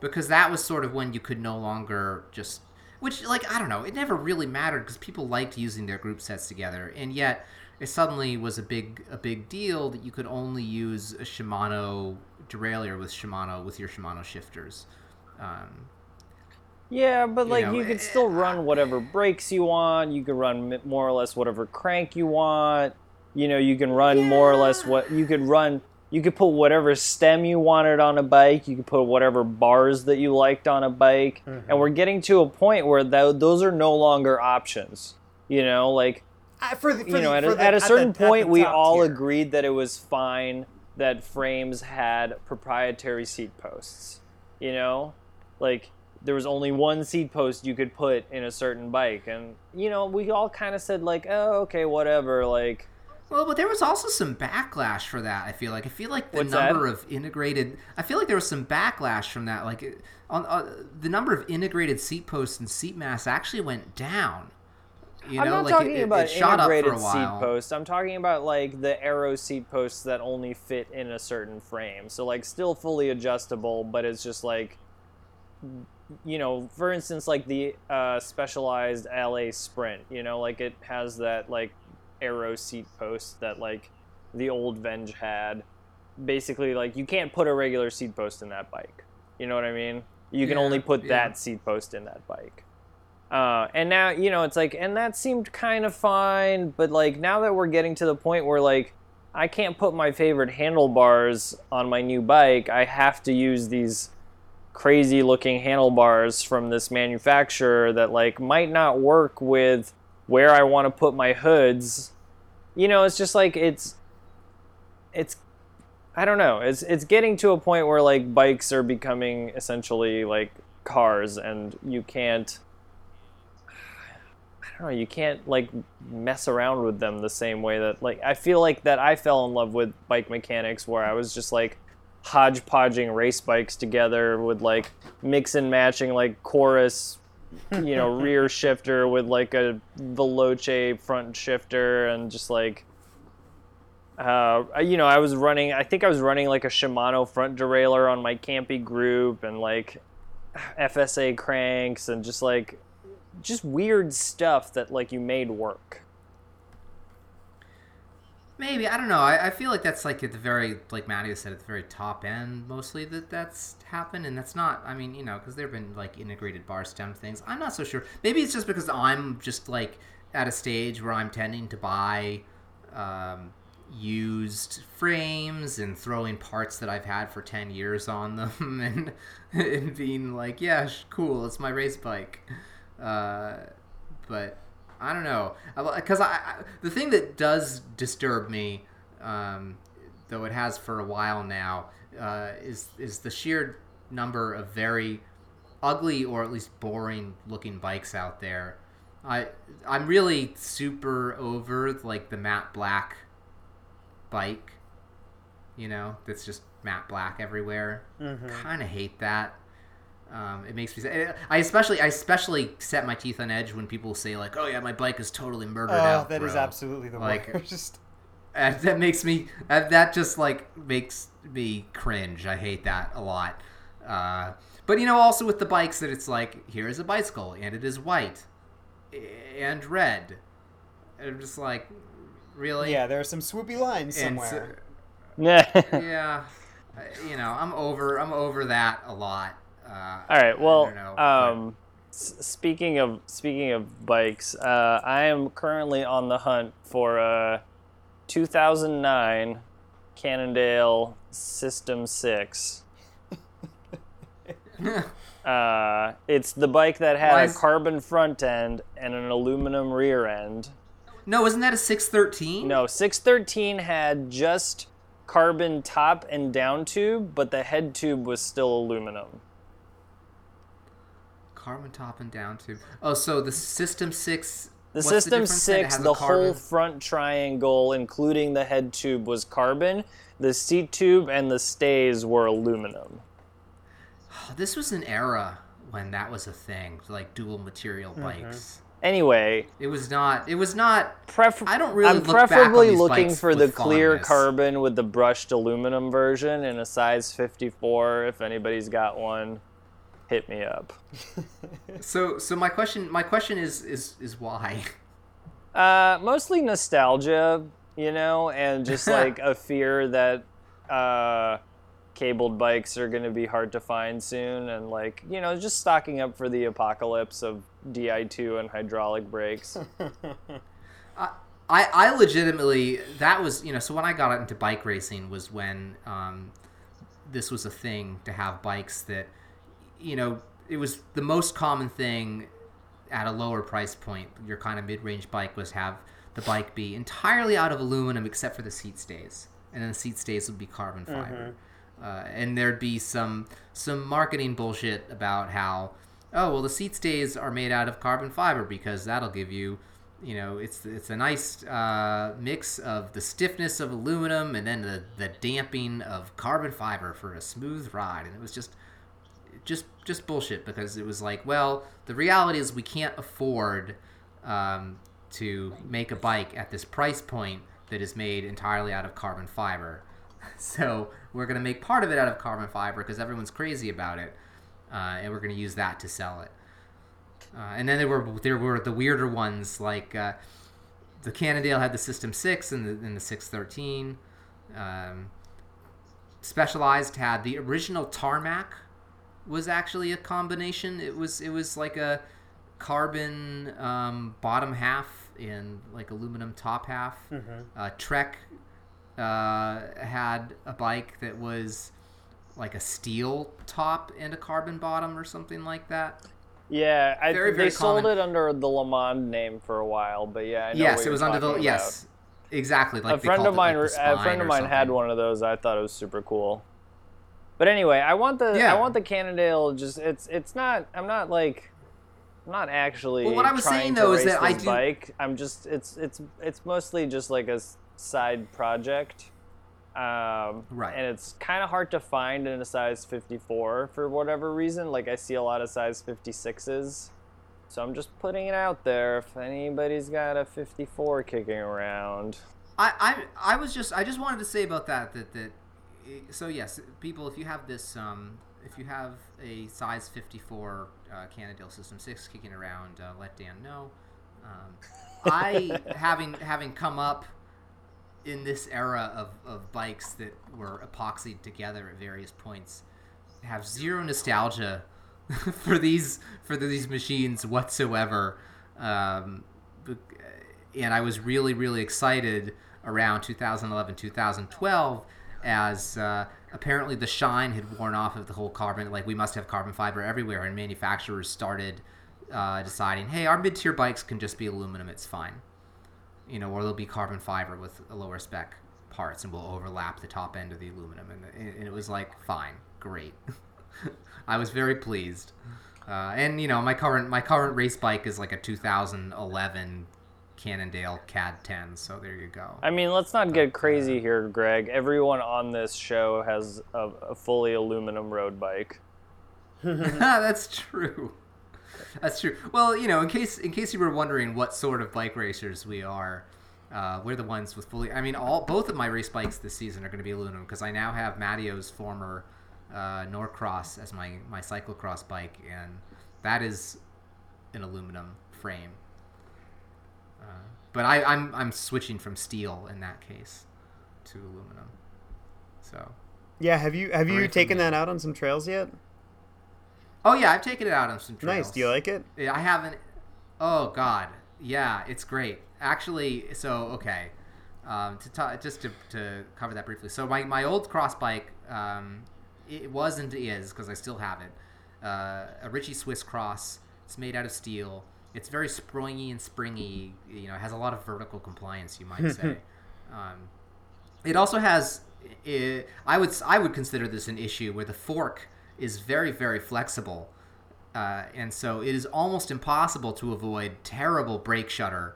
Because that was sort of when you could no longer just. Which, like, I don't know, it never really mattered because people liked using their group sets together. And yet, it suddenly was a big a big deal that you could only use a Shimano derailleur with Shimano with your Shimano shifters. Um, Yeah, but You like know, you eh, could still eh, run whatever brakes you want. You could run more or less whatever crank you want. You know, you can run more or less what you could run. You could put whatever stem you wanted on a bike. You could put whatever bars that you liked on a bike. And we're getting to a point where th- those are no longer options. You know, like Uh, for the, for you know, the- at a, the- at a certain at point, we all tier. agreed that it was fine that frames had proprietary seat posts. You know, like there was only one seat post you could put in a certain bike, and you know, we all kind of said like, oh, okay, whatever. Like, well, but there was also some backlash for that. I feel like I feel like the What's that? number of integrated. I feel like there was some backlash from that. Like on uh, the number of integrated seat posts and seat mass actually went down. You I'm know, not like talking it, about it shot up for integrated seat posts. I'm talking about like the aero seat posts that only fit in a certain frame. So like still fully adjustable, but it's just like you know, for instance, like the uh, specialized Allez Sprint. You know, like it has that like aero seat post that like the old Venge had. Basically, like you can't put a regular seat post in that bike. You know what I mean? You can Yeah, only put yeah. that seat post in that bike. Uh, and now, you know, it's like, and that seemed kind of fine, but like now that we're getting to the point where like I can't put my favorite handlebars on my new bike, I have to use these crazy looking handlebars from this manufacturer that like might not work with where I want to put my hoods. You know, it's just like it's it's I don't know. It's it's getting to a point where like bikes are becoming essentially like cars and you can't I don't know, you can't like mess around with them the same way that like I feel like that I fell in love with bike mechanics where I was just like hodgepodging race bikes together with like mix and matching like chorus you know [laughs] rear shifter with like a veloce front shifter and just like uh, you know, I was running. I think I was running like a Shimano front derailleur on my Campy group, and like [sighs] FSA cranks, and just like just weird stuff that like you made work. Maybe I don't know. I, I feel like that's like at the very like Matty said at the very top end mostly that that's happened, and that's not. I mean, you know, because there've been like integrated bar stem things. I'm not so sure. Maybe it's just because I'm just like at a stage where I'm tending to buy um, used frames and throwing parts that I've had for ten years on them, [laughs] and and being like, yeah, cool, it's my race bike. Uh, but I don't know because I, I the thing that does disturb me, um, though it has for a while now, uh, is is the sheer number of very ugly or at least boring looking bikes out there. I I'm really super over like the matte black bike, you know, that's just matte black everywhere. Kind of hate that. Um, it makes me. say- I especially, I especially set my teeth on edge when people say like, "Oh yeah, my bike is totally murdered Oh, out." that is bro." absolutely the Like- worst. [laughs] And that makes me. That just like makes me cringe. I hate that a lot. Uh, but you know, also with the bikes, that it's like here is a bicycle and it is white and red. And I'm just like, really? Yeah, there are some swoopy lines And so- somewhere. [laughs] yeah. Uh, You know, I'm over. I'm over that a lot. Uh, All right. Well, know, um, s- speaking of speaking of bikes, uh, I am currently on the hunt for a 2009 Cannondale System Six. [laughs] uh, it's the bike that had Why a carbon front end and an aluminum rear end. no, isn't that a 613? No, 613 had just carbon top and down tube, but the head tube was still aluminum. Carbon top and down tube. Oh, so the System Six. The what's System difference 6, the whole front triangle, including the head tube, was carbon. The seat tube and the stays were aluminum. This was an era when that was a thing, like dual material Mm-hmm. bikes. Anyway, It was not. It was not. prefer- I don't really I'm look back on preferably looking for with the clear fondness. carbon with the brushed aluminum version in a size 54. If anybody's got one, hit me up. [laughs] So, so my question, my question is, is, is why? Uh, mostly nostalgia, you know, and just [laughs] like a fear that uh, cabled bikes are going to be hard to find soon, and like you know, just stocking up for the apocalypse of Di2 and hydraulic brakes. [laughs] I, I legitimately that was you know so when I got into bike racing was when um, this was a thing to have bikes that you know it was the most common thing at a lower price point your kind of mid-range bike was have the bike be entirely out of aluminum except for the seat stays. And then the seat stays would be carbon fiber. Uh, and there'd be some some marketing bullshit about how oh well the seat stays are made out of carbon fiber because that'll give you you know it's it's a nice uh, mix of the stiffness of aluminum and then the, the damping of carbon fiber for a smooth ride. And it was just just just bullshit because it was like well the reality is we can't afford um, to make a bike at this price point that is made entirely out of carbon fiber [laughs] so we're going to make part of it out of carbon fiber because everyone's crazy about it uh, and we're going to use that to sell it uh, and then there were there were the weirder ones like uh, the Cannondale had the System Six and the and the Six Thirteen. Um, Specialized had the original Tarmac was actually a combination. It was it was like a carbon um, bottom half and like aluminum top half. Uh, Trek uh, had a bike that was like a steel top and a carbon bottom or something like that. Yeah, I, Very, they sold it under the LeMond name for a while, but yeah, I know yes, it was under the talking yes, exactly. Like a friend of mine, like, a friend of mine had one of those. I thought it was super cool. But anyway, I want the Yeah. I want the Cannondale. Just it's it's not. I'm not like. I'm not actually. Well, what I was saying, though, is that I do. Bike. I'm just. It's it's it's mostly just like a side project. Um, Right. And it's kind of hard to find in a size 54 for whatever reason. Like I see a lot of size 56s. So I'm just putting it out there. If anybody's got a 54 kicking around, I, I I was just I just wanted to say about that that that so yes people if you have this um if you have a size 54 uh, Cannondale System 6 kicking around uh, let Dan know. Um, [laughs] I having having come up in this era of, of bikes that were epoxied together at various points have zero nostalgia [laughs] for these for these machines whatsoever. Um, and I was really really excited around 2011 2012 as uh, apparently the shine had worn off of the whole carbon like we must have carbon fiber everywhere. And manufacturers started uh, deciding hey our mid-tier bikes can just be aluminum it's fine. You know or they'll be carbon fiber with a lower spec parts and we'll overlap the top end of the aluminum. And, and it was like fine great. [laughs] I was very pleased. Uh, and you know my current my current race bike is like a 2011 Cannondale CAD 10 so there you go I mean, let's not get crazy here, Greg. Everyone on this show has a, a fully aluminum road bike. [laughs] [laughs] That's true. That's true. Well, you know, in case in case you were wondering what sort of bike racers we are, uh, we're the ones with fully. I mean, all both of my race bikes this season are going to be aluminum because I now have Matteo's former uh, Norcross as my my cyclocross bike, and that is an aluminum frame. Uh, but I, I'm I'm switching from steel in that case to aluminum. So. Yeah, have you have you taken that out on some trails yet? Oh yeah, I've taken it out on some trails. Nice. Do you like it? Yeah, I haven't. Oh God, yeah, it's great. Actually, so okay, um, to ta- just to, to cover that briefly. So my, my old cross bike, um, it was and is because I still have it. Uh, a Ritchey Swiss Cross. It's made out of steel. It's very springy and springy. You know, it has a lot of vertical compliance, you might say. um, it also has. i I would I would consider this an issue where the fork is very very flexible, uh, and so it is almost impossible to avoid terrible brake shudder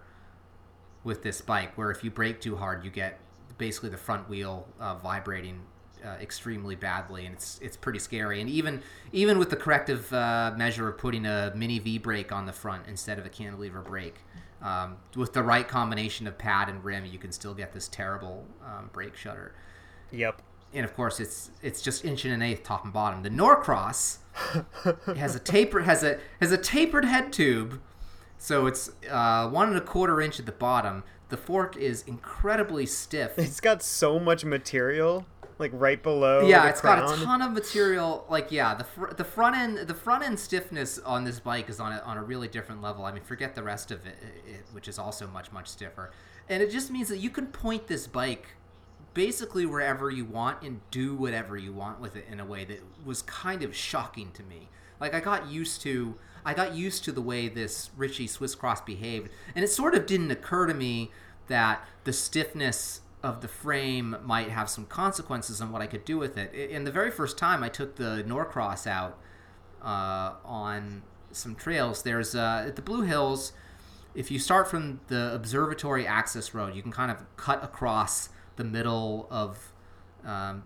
with this bike. Where if you brake too hard, you get basically the front wheel uh, vibrating uh, extremely badly, and it's it's pretty scary. And even even with the corrective uh, measure of putting a mini V brake on the front instead of a cantilever brake, um, with the right combination of pad and rim, you can still get this terrible um, brake shudder. Yep. And of course, it's it's just inch and an eighth top and bottom. The Norcross [laughs] has a taper has a has a tapered head tube, so it's uh, one and a quarter inch at the bottom. The fork is incredibly stiff. It's got so much material, like right below. yeah, it's crown. got a ton of material. Like yeah, the fr- the front end the front end stiffness on this bike is on a, on a really different level. I mean, forget the rest of it, it, which is also much much stiffer. And it just means that you can point this bike basically wherever you want and do whatever you want with it in a way that was kind of shocking to me. Like I got used to I got used to the way this Ritchey Swiss Cross behaved, and it sort of didn't occur to me that the stiffness of the frame might have some consequences on what I could do with it. In the very first time I took the Norcross out uh, on some trails, there's uh, at the Blue Hills. If you start from the Observatory Access Road, you can kind of cut across the middle of um,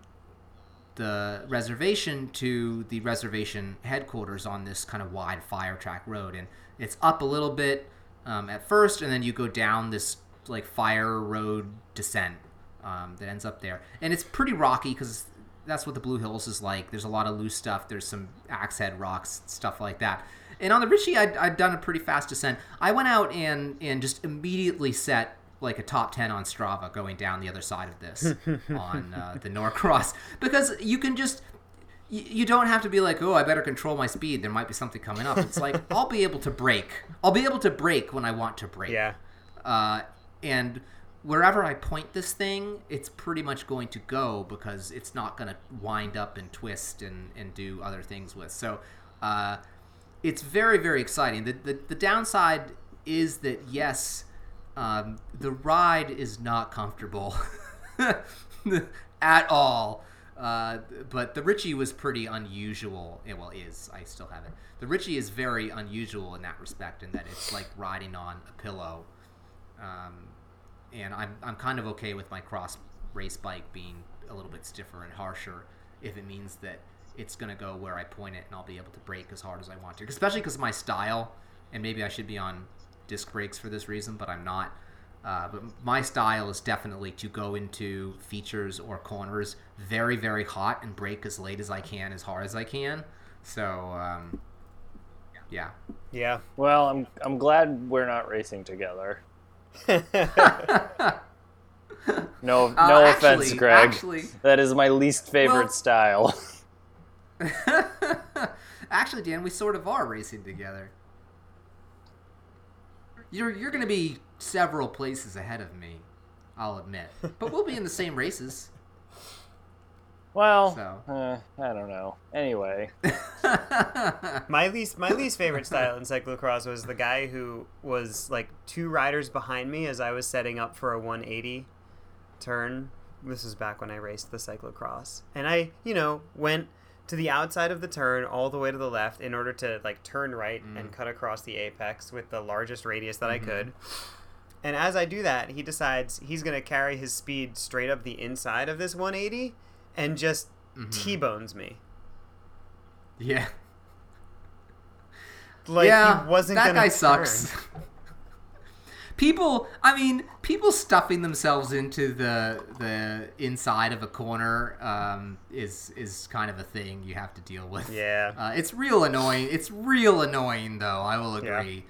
the reservation to the reservation headquarters on this kind of wide fire track road, and it's up a little bit um, at first, and then you go down this like fire road descent um, that ends up there, and it's pretty rocky because that's what the Blue Hills is like. There's a lot of loose stuff. There's some axe head rocks, stuff like that. And on the Ritchey, I'd, I'd done a pretty fast descent. I went out and and just immediately set like a top 10 on Strava going down the other side of this [laughs] on uh, the Norcross because you can just you, you don't have to be like oh I better control my speed there might be something coming up it's like I'll be able to brake. I'll be able to brake when I want to brake. Yeah. uh, and wherever I point this thing it's pretty much going to go because it's not going to wind up and twist and, and do other things with so uh, it's very very exciting the, the, the downside is that yes um, the ride is not comfortable [laughs] at all. Uh, but the Ritchey was pretty unusual. It, well, is I still have it. The Ritchey is very unusual in that respect, in that it's like riding on a pillow. Um, and I'm I'm kind of okay with my cross race bike being a little bit stiffer and harsher if it means that it's going to go where I point it and I'll be able to brake as hard as I want to. Especially because of my style, and maybe I should be on disc brakes for this reason, but I'm not. Uh, but my style is definitely to go into features or corners very, very hot and brake as late as I can, as hard as I can. So, um, yeah. Yeah. Well, I'm I'm glad we're not racing together. No, [laughs] no Uh, offense, Greg. actually- that is my least favorite Well- style. [laughs] [laughs] Actually, Dan, we sort of are racing together. You're you're going to be several places ahead of me, I'll admit, but we'll be in the same races. Well, So. uh, I don't know. Anyway, [laughs] My least my least favorite style in cyclocross was the guy who was like two riders behind me as I was setting up for a 180 turn. This was back when I raced the cyclocross. And I, you know, went to the outside of the turn all the way to the left in order to like turn right and cut across the apex with the largest radius that I could. And as I do that, he decides he's going to carry his speed straight up the inside of this 180 and just T-bones me. yeah. Like yeah, he wasn't that gonna guy turn. sucks. [laughs] people, I mean, people stuffing themselves into the the inside of a corner um, is is kind of a thing you have to deal with. Yeah. uh, it's real annoying. It's real annoying, though. I will Yeah. agree.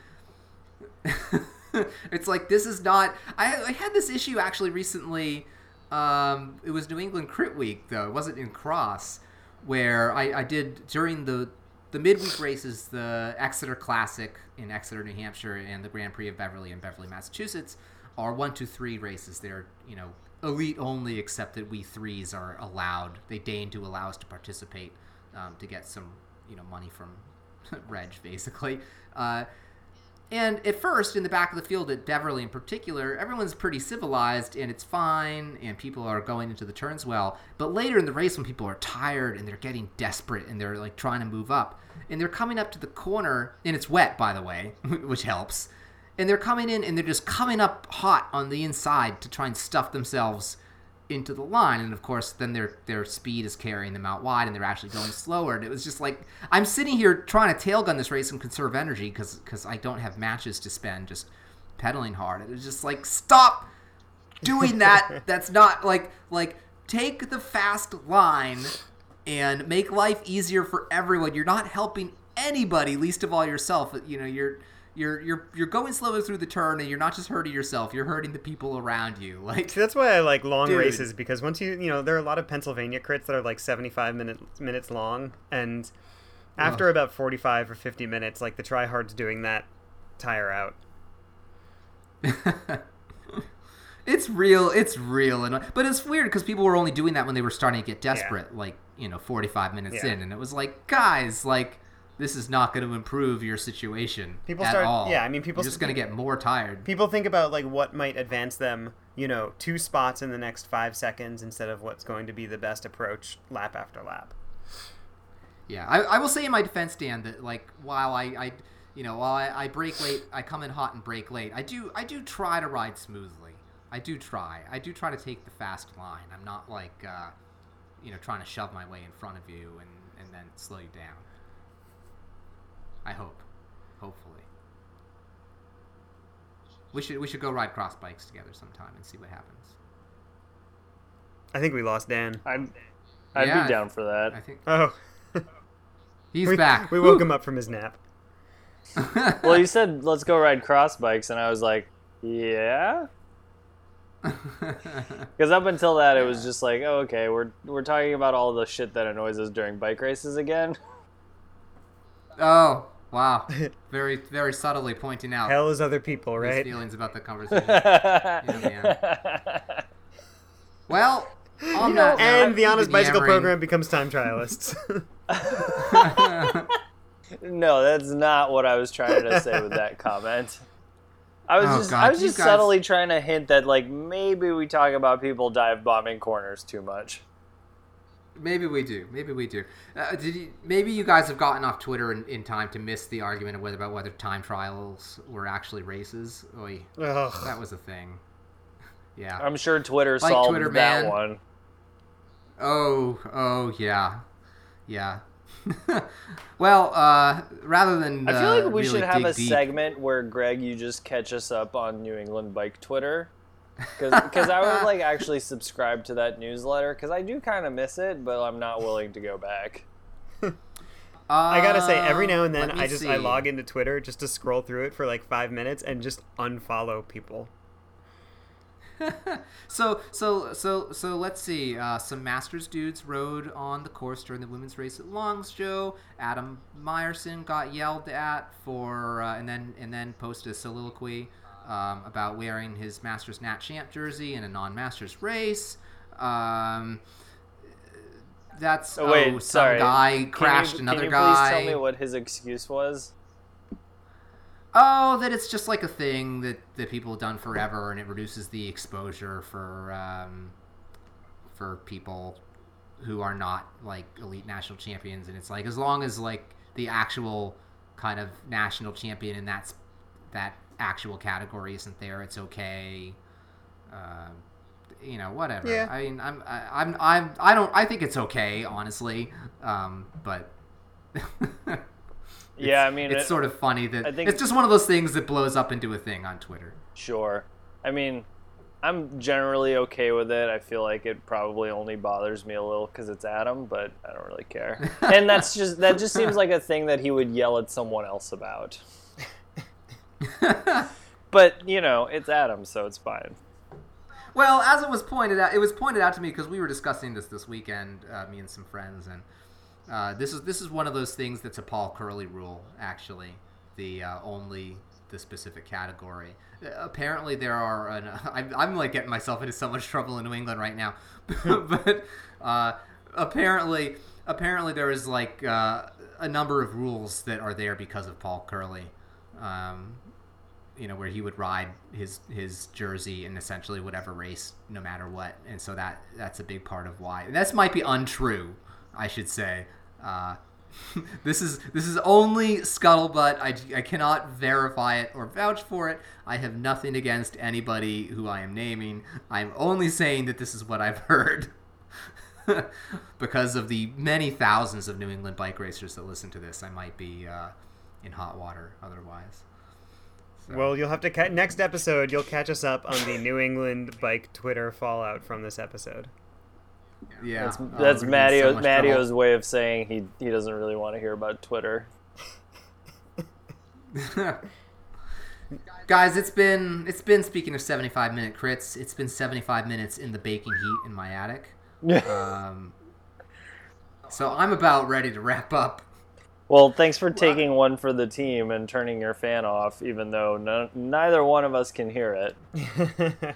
[laughs] it's like this is not. I, I had this issue actually recently. Um, it was New England Crit Week though. It wasn't in Cross, where I, I did during the the midweek races, the Exeter Classic in Exeter, New Hampshire, and the Grand Prix of Beverly in Beverly, Massachusetts, are three races. They're you know elite only, except that we threes are allowed. They deign to allow us to participate um, to get some you know money from [laughs] Reg, basically. Uh, and at first, in the back of the field at Beverly in particular, everyone's pretty civilized and it's fine, and people are going into the turns well. But later in the race, when people are tired and they're getting desperate and they're like trying to move up, and they're coming up to the corner, and it's wet, by the way, [laughs] which helps. And they're coming in and they're just coming up hot on the inside to try and stuff themselves into the line. And of course then their their speed is carrying them out wide and they're actually going slower. And it was just like i'm sitting here trying to tailgun this race and conserve energy because because i don't have matches to spend just pedaling hard. It was just like stop doing that. [laughs] That's not like like take the fast line and make life easier for everyone. You're not helping anybody least of all yourself. You know you're you're you're you're going slower through the turn and you're not just hurting yourself you're hurting the people around you [laughs] like See, that's why I like long Dude. races because once you you know there are a lot of Pennsylvania crits that are like 75 minutes minutes long and after Ugh. about 45 or 50 minutes like the tryhards doing that tire out. [laughs] it's real it's real and but it's weird because people were only doing that when they were starting to get desperate like you know 45 minutes Yeah. in and it was like guys like this is not going to improve your situation People at start- all. yeah, I mean, people you're just going to get more tired People think about like what might advance them, you know, two spots in the next 5 seconds instead of what's going to be the best approach lap after lap. Yeah, I, I will say in my defense, Dan, that like while I, I you know, while I, I brake late, I come in hot and brake late. I do I do try to ride smoothly. I do try. I do try to take the fast line. I'm not like uh, you know trying to shove my way in front of you and and then slow you down. I hope, hopefully. We should we should go ride cross bikes together sometime and see what happens. I think we lost Dan. I'd, I'd Yeah, be down for I that. think Oh, [laughs] he's we, back. We woke him up from his nap. [laughs] Well, you said let's go ride cross bikes, and I was like, yeah. [laughs] Because up until that, it was just like, oh, okay, we're we're talking about all the shit that annoys us during bike races again. oh wow! [laughs] Very very subtly pointing out. Hell is other people, right? feelings about the conversation. [laughs] man. well, on You know, that And the Honest Bicycle yammering- program becomes time trialists. [laughs] no, that's not what I was trying to say with that comment. I was Oh, just God, I was just guys- subtly trying to hint that like maybe we talk about people dive bombing corners too much. Maybe we do. Maybe we do. Uh, did you, maybe you guys have gotten off Twitter in, in time to miss the argument of whether about whether time trials were actually races. Oy, Ugh. that was a thing. [laughs] Yeah. I'm sure Twitter Like solved Twitter, that man. one. Oh, oh, yeah, yeah. [laughs] well, uh, rather than I feel uh, like we really should have a deep- segment where Greg, you just catch us up on New England bike Twitter, because I would like actually subscribe to that newsletter because I do kind of miss it, but I'm not willing to go back. I gotta say, every now and Uh, then, I just I log into Twitter just to scroll through it for like five minutes and just unfollow people. [laughs] so so so so let's see. Uh, some Masters dudes rode on the course during the women's race at Longsjo. Adam Myerson got yelled at for, uh, and then and then posted a soliloquy um, about wearing his Masters Nat Champ jersey in a non-Masters race. Um, that's Oh, wait, some sorry. guy Can crashed you, another can you guy. Please tell me what his excuse was. Oh, that it's just like a thing that, that people have done forever, and it reduces the exposure for um, for people who are not like elite national champions. And it's like as long as like the actual kind of national champion in that that actual category isn't there, it's okay. Uh, you know, whatever. Yeah. I mean, I'm I, I'm I'm I don't I think it's okay, honestly. Um, but. [laughs] Yeah, I mean, it's it- sort of funny that I think- it's just one of those things that blows up into a thing on Twitter. Sure. I mean, I'm generally okay with it. I feel like it probably only bothers me a little because it's Adam, but I don't really care. [laughs] And that's just that just seems like a thing that he would yell at someone else about. [laughs] But you know, it's Adam, so it's fine. Well, as it was pointed out, it was pointed out to me because we were discussing this this weekend, uh, me and some friends, and uh, this is this is one of those things that's a Paul Curley rule. Actually, the uh, only the specific category. Uh, apparently, there are. An, [laughs] I'm, I'm like getting myself into so much trouble in New England right now, [laughs] but uh, apparently, apparently there is like uh, a number of rules that are there because of Paul Curley. Um, you know where he would ride his his jersey in essentially whatever race no matter what and so that that's a big part of why this might be untrue i should say uh, [laughs] this is this is only scuttlebutt. I, I cannot verify it or vouch for it. I have nothing against anybody who I am naming. I'm only saying that this is what I've [laughs] heard. [laughs] because of the many thousands of New England bike racers that listen to this, I might be uh, in hot water otherwise. So. Well, you'll have to ca- next episode. You'll catch us up on the New England bike Twitter fallout from this episode. Yeah, that's, that's Matteo, so Matteo's way of saying he he doesn't really want to hear about Twitter. [laughs] Guys, it's been it's been speaking of 75 minute crits. It's been 75 minutes in the baking heat in my attic. [laughs] um, so I'm about ready to wrap up. Well, thanks for taking one for the team and turning your fan off, even though no, neither one of us can hear it. [laughs]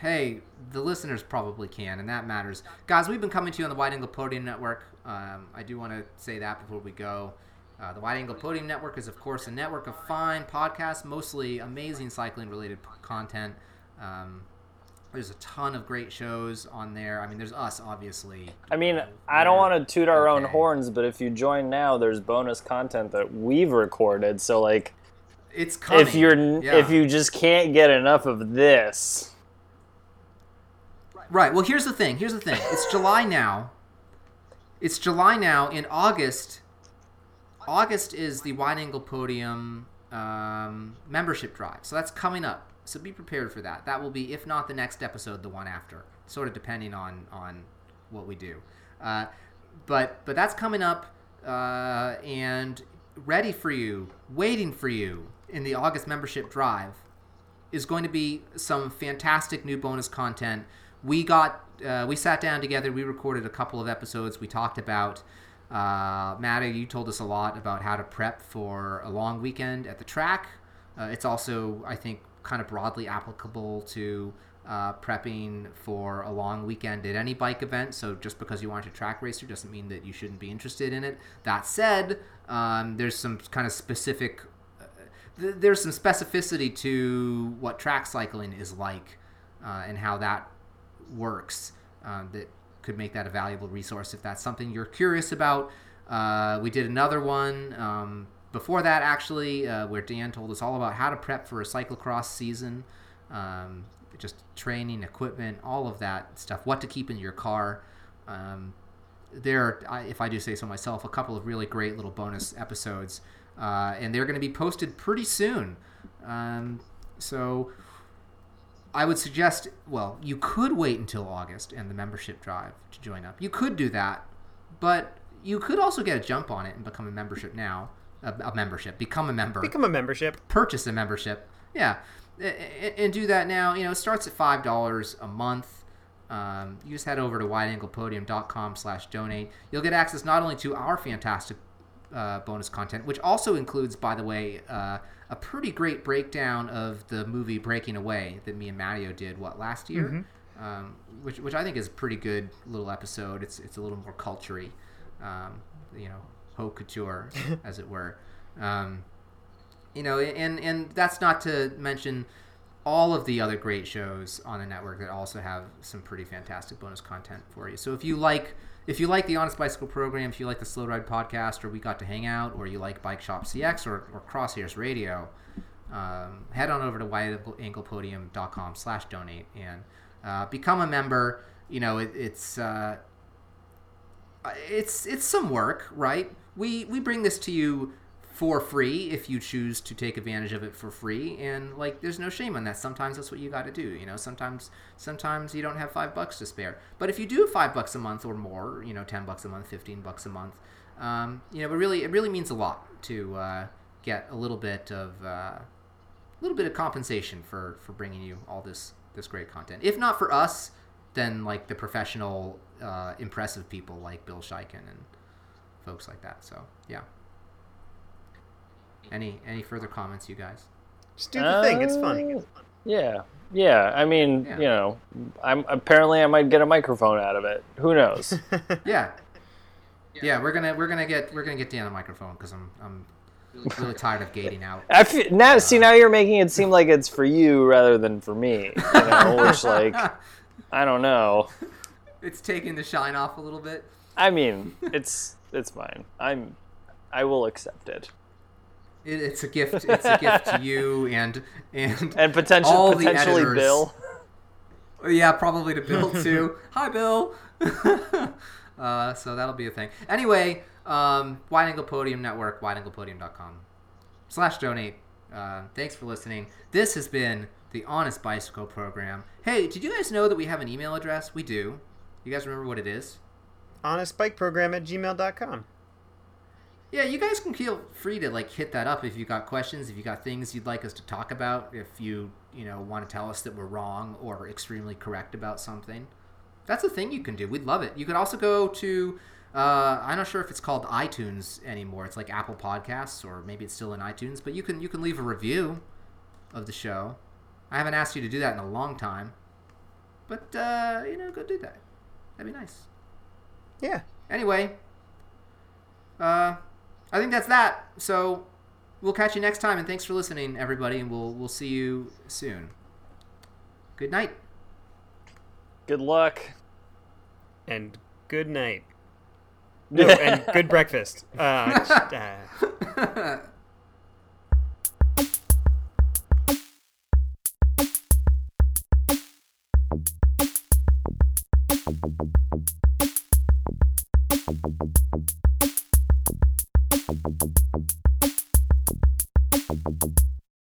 hey, the listeners probably can, and that matters. Guys, we've been coming to you on the Wide Angle Podium Network. Um, I do want to say that before we go. Uh, the Wide Angle Podium Network is, of course, a network of fine podcasts, mostly amazing cycling related content. Um, there's a ton of great shows on there. I mean, there's us, obviously. I mean, I don't want to toot our okay. own horns, but if you join now, there's bonus content that we've recorded. So, like, it's coming. If you're yeah. if you just can't get enough of this, Right. Well, here's the thing. Here's the thing. It's July now. It's July now. In August, August is the wide angle podium um, membership drive. So that's coming up. So be prepared for that. That will be, if not the next episode, the one after. Sort of depending on on what we do. Uh, but but that's coming up uh, and ready for you, waiting for you in the August membership drive is going to be some fantastic new bonus content we got uh, we sat down together. We recorded a couple of episodes. We talked about uh, Matty. You told us a lot about how to prep for a long weekend at the track. Uh, it's also, I think, kind of broadly applicable to uh, prepping for a long weekend at any bike event. So just because you aren't a track racer doesn't mean that you shouldn't be interested in it. That said, um, there's some kind of specific. Uh, th- there's some specificity to what track cycling is like uh, and how that works um, that could make that a valuable resource if that's something you're curious about. Uh, we did another one um, before that, actually, uh, where Dan told us all about how to prep for a cyclocross season, um, just training, equipment, all of that stuff, what to keep in your car. Um, there, are, if I do say so myself, a couple of really great little bonus episodes, uh, and they're going to be posted pretty soon. Um, so I would suggest, well, you could wait until August and the membership drive to join up. You could do that, but you could also get a jump on it and become a membership now. A, a membership, become a member, become a membership, purchase a membership. Yeah, and do that now. You know, it starts at five dollars a month. Um, you just head over to wideanglepodium.com slash donate. You'll get access not only to our fantastic uh, bonus content, which also includes, by the way, uh, a pretty great breakdown of the movie Breaking Away that me and Matteo did what last year, mm-hmm. um, which which I think is a pretty good little episode. It's it's a little more cultury, um, you know, haute couture, [laughs] as it were. Um, you know, and and that's not to mention all of the other great shows on the network that also have some pretty fantastic bonus content for you. So if you like if you like the Honest Bicycle program, if you like the Slow Ride podcast, or We Got to Hang Out, or you like Bike Shop CX or, or Crosshairs Radio, um, head on over to wideanglepodium.com slash donate and uh, become a member. You know, it, it's uh, it's it's some work, right? We we bring this to you for free if you choose to take advantage of it for free. And like there's no shame on that. Sometimes that's what you got to do you know? Sometimes sometimes you don't have five bucks to spare. But if you do five bucks a month or more you know 10 bucks a month 15 bucks a month um, you know but really it really means a lot to uh, get a little bit of uh, a little bit of compensation for for bringing you all this this great content. If not for us then like the professional uh, impressive people like bill Schieken and folks like that so yeah any any further comments, you guys? Just do the uh, thing. It's fun. Yeah, yeah. I mean, yeah. you know, I'm apparently I might get a microphone out of it. Who knows? [laughs] yeah. Yeah, we're gonna we're gonna get we're gonna get Dan a microphone because I'm I'm really tired of gating out. I feel, now uh, see now you're making it seem like it's for you rather than for me. You know, [laughs] which like I don't know. It's taking the shine off a little bit. I mean, it's it's fine. I'm I will accept it. It, it's a gift. It's a gift to you and and And potential all the potentially editors. Bill. Yeah, probably to Bill [laughs] too. Hi, Bill. [laughs] uh, so that'll be a thing. Anyway, um, Wide Angle Podium Network, wideanglepodium.com slash donate. Uh, thanks for listening. This has been the Honest Bicycle Program. Hey, did you guys know that we have an email address? We do. You guys remember what it is? Honestbikeprogram at gmail.com. Yeah, you guys can feel free to like hit that up if you got questions, if you got things you'd like us to talk about, if you you know want to tell us that we're wrong or extremely correct about something. That's a thing you can do. We'd love it. You could also go to uh, I'm not sure if it's called iTunes anymore. It's like Apple Podcasts or maybe it's still in iTunes, but you can you can leave a review of the show. I haven't asked you to do that in a long time, but uh, you know, go do that. That'd be nice. Yeah. Anyway, uh, I think that's that. So we'll catch you next time, and thanks for listening, everybody, and we'll we'll see you soon. Good night. Good luck. And good night. [laughs] No, and good breakfast. Uh, [laughs] uh, [laughs]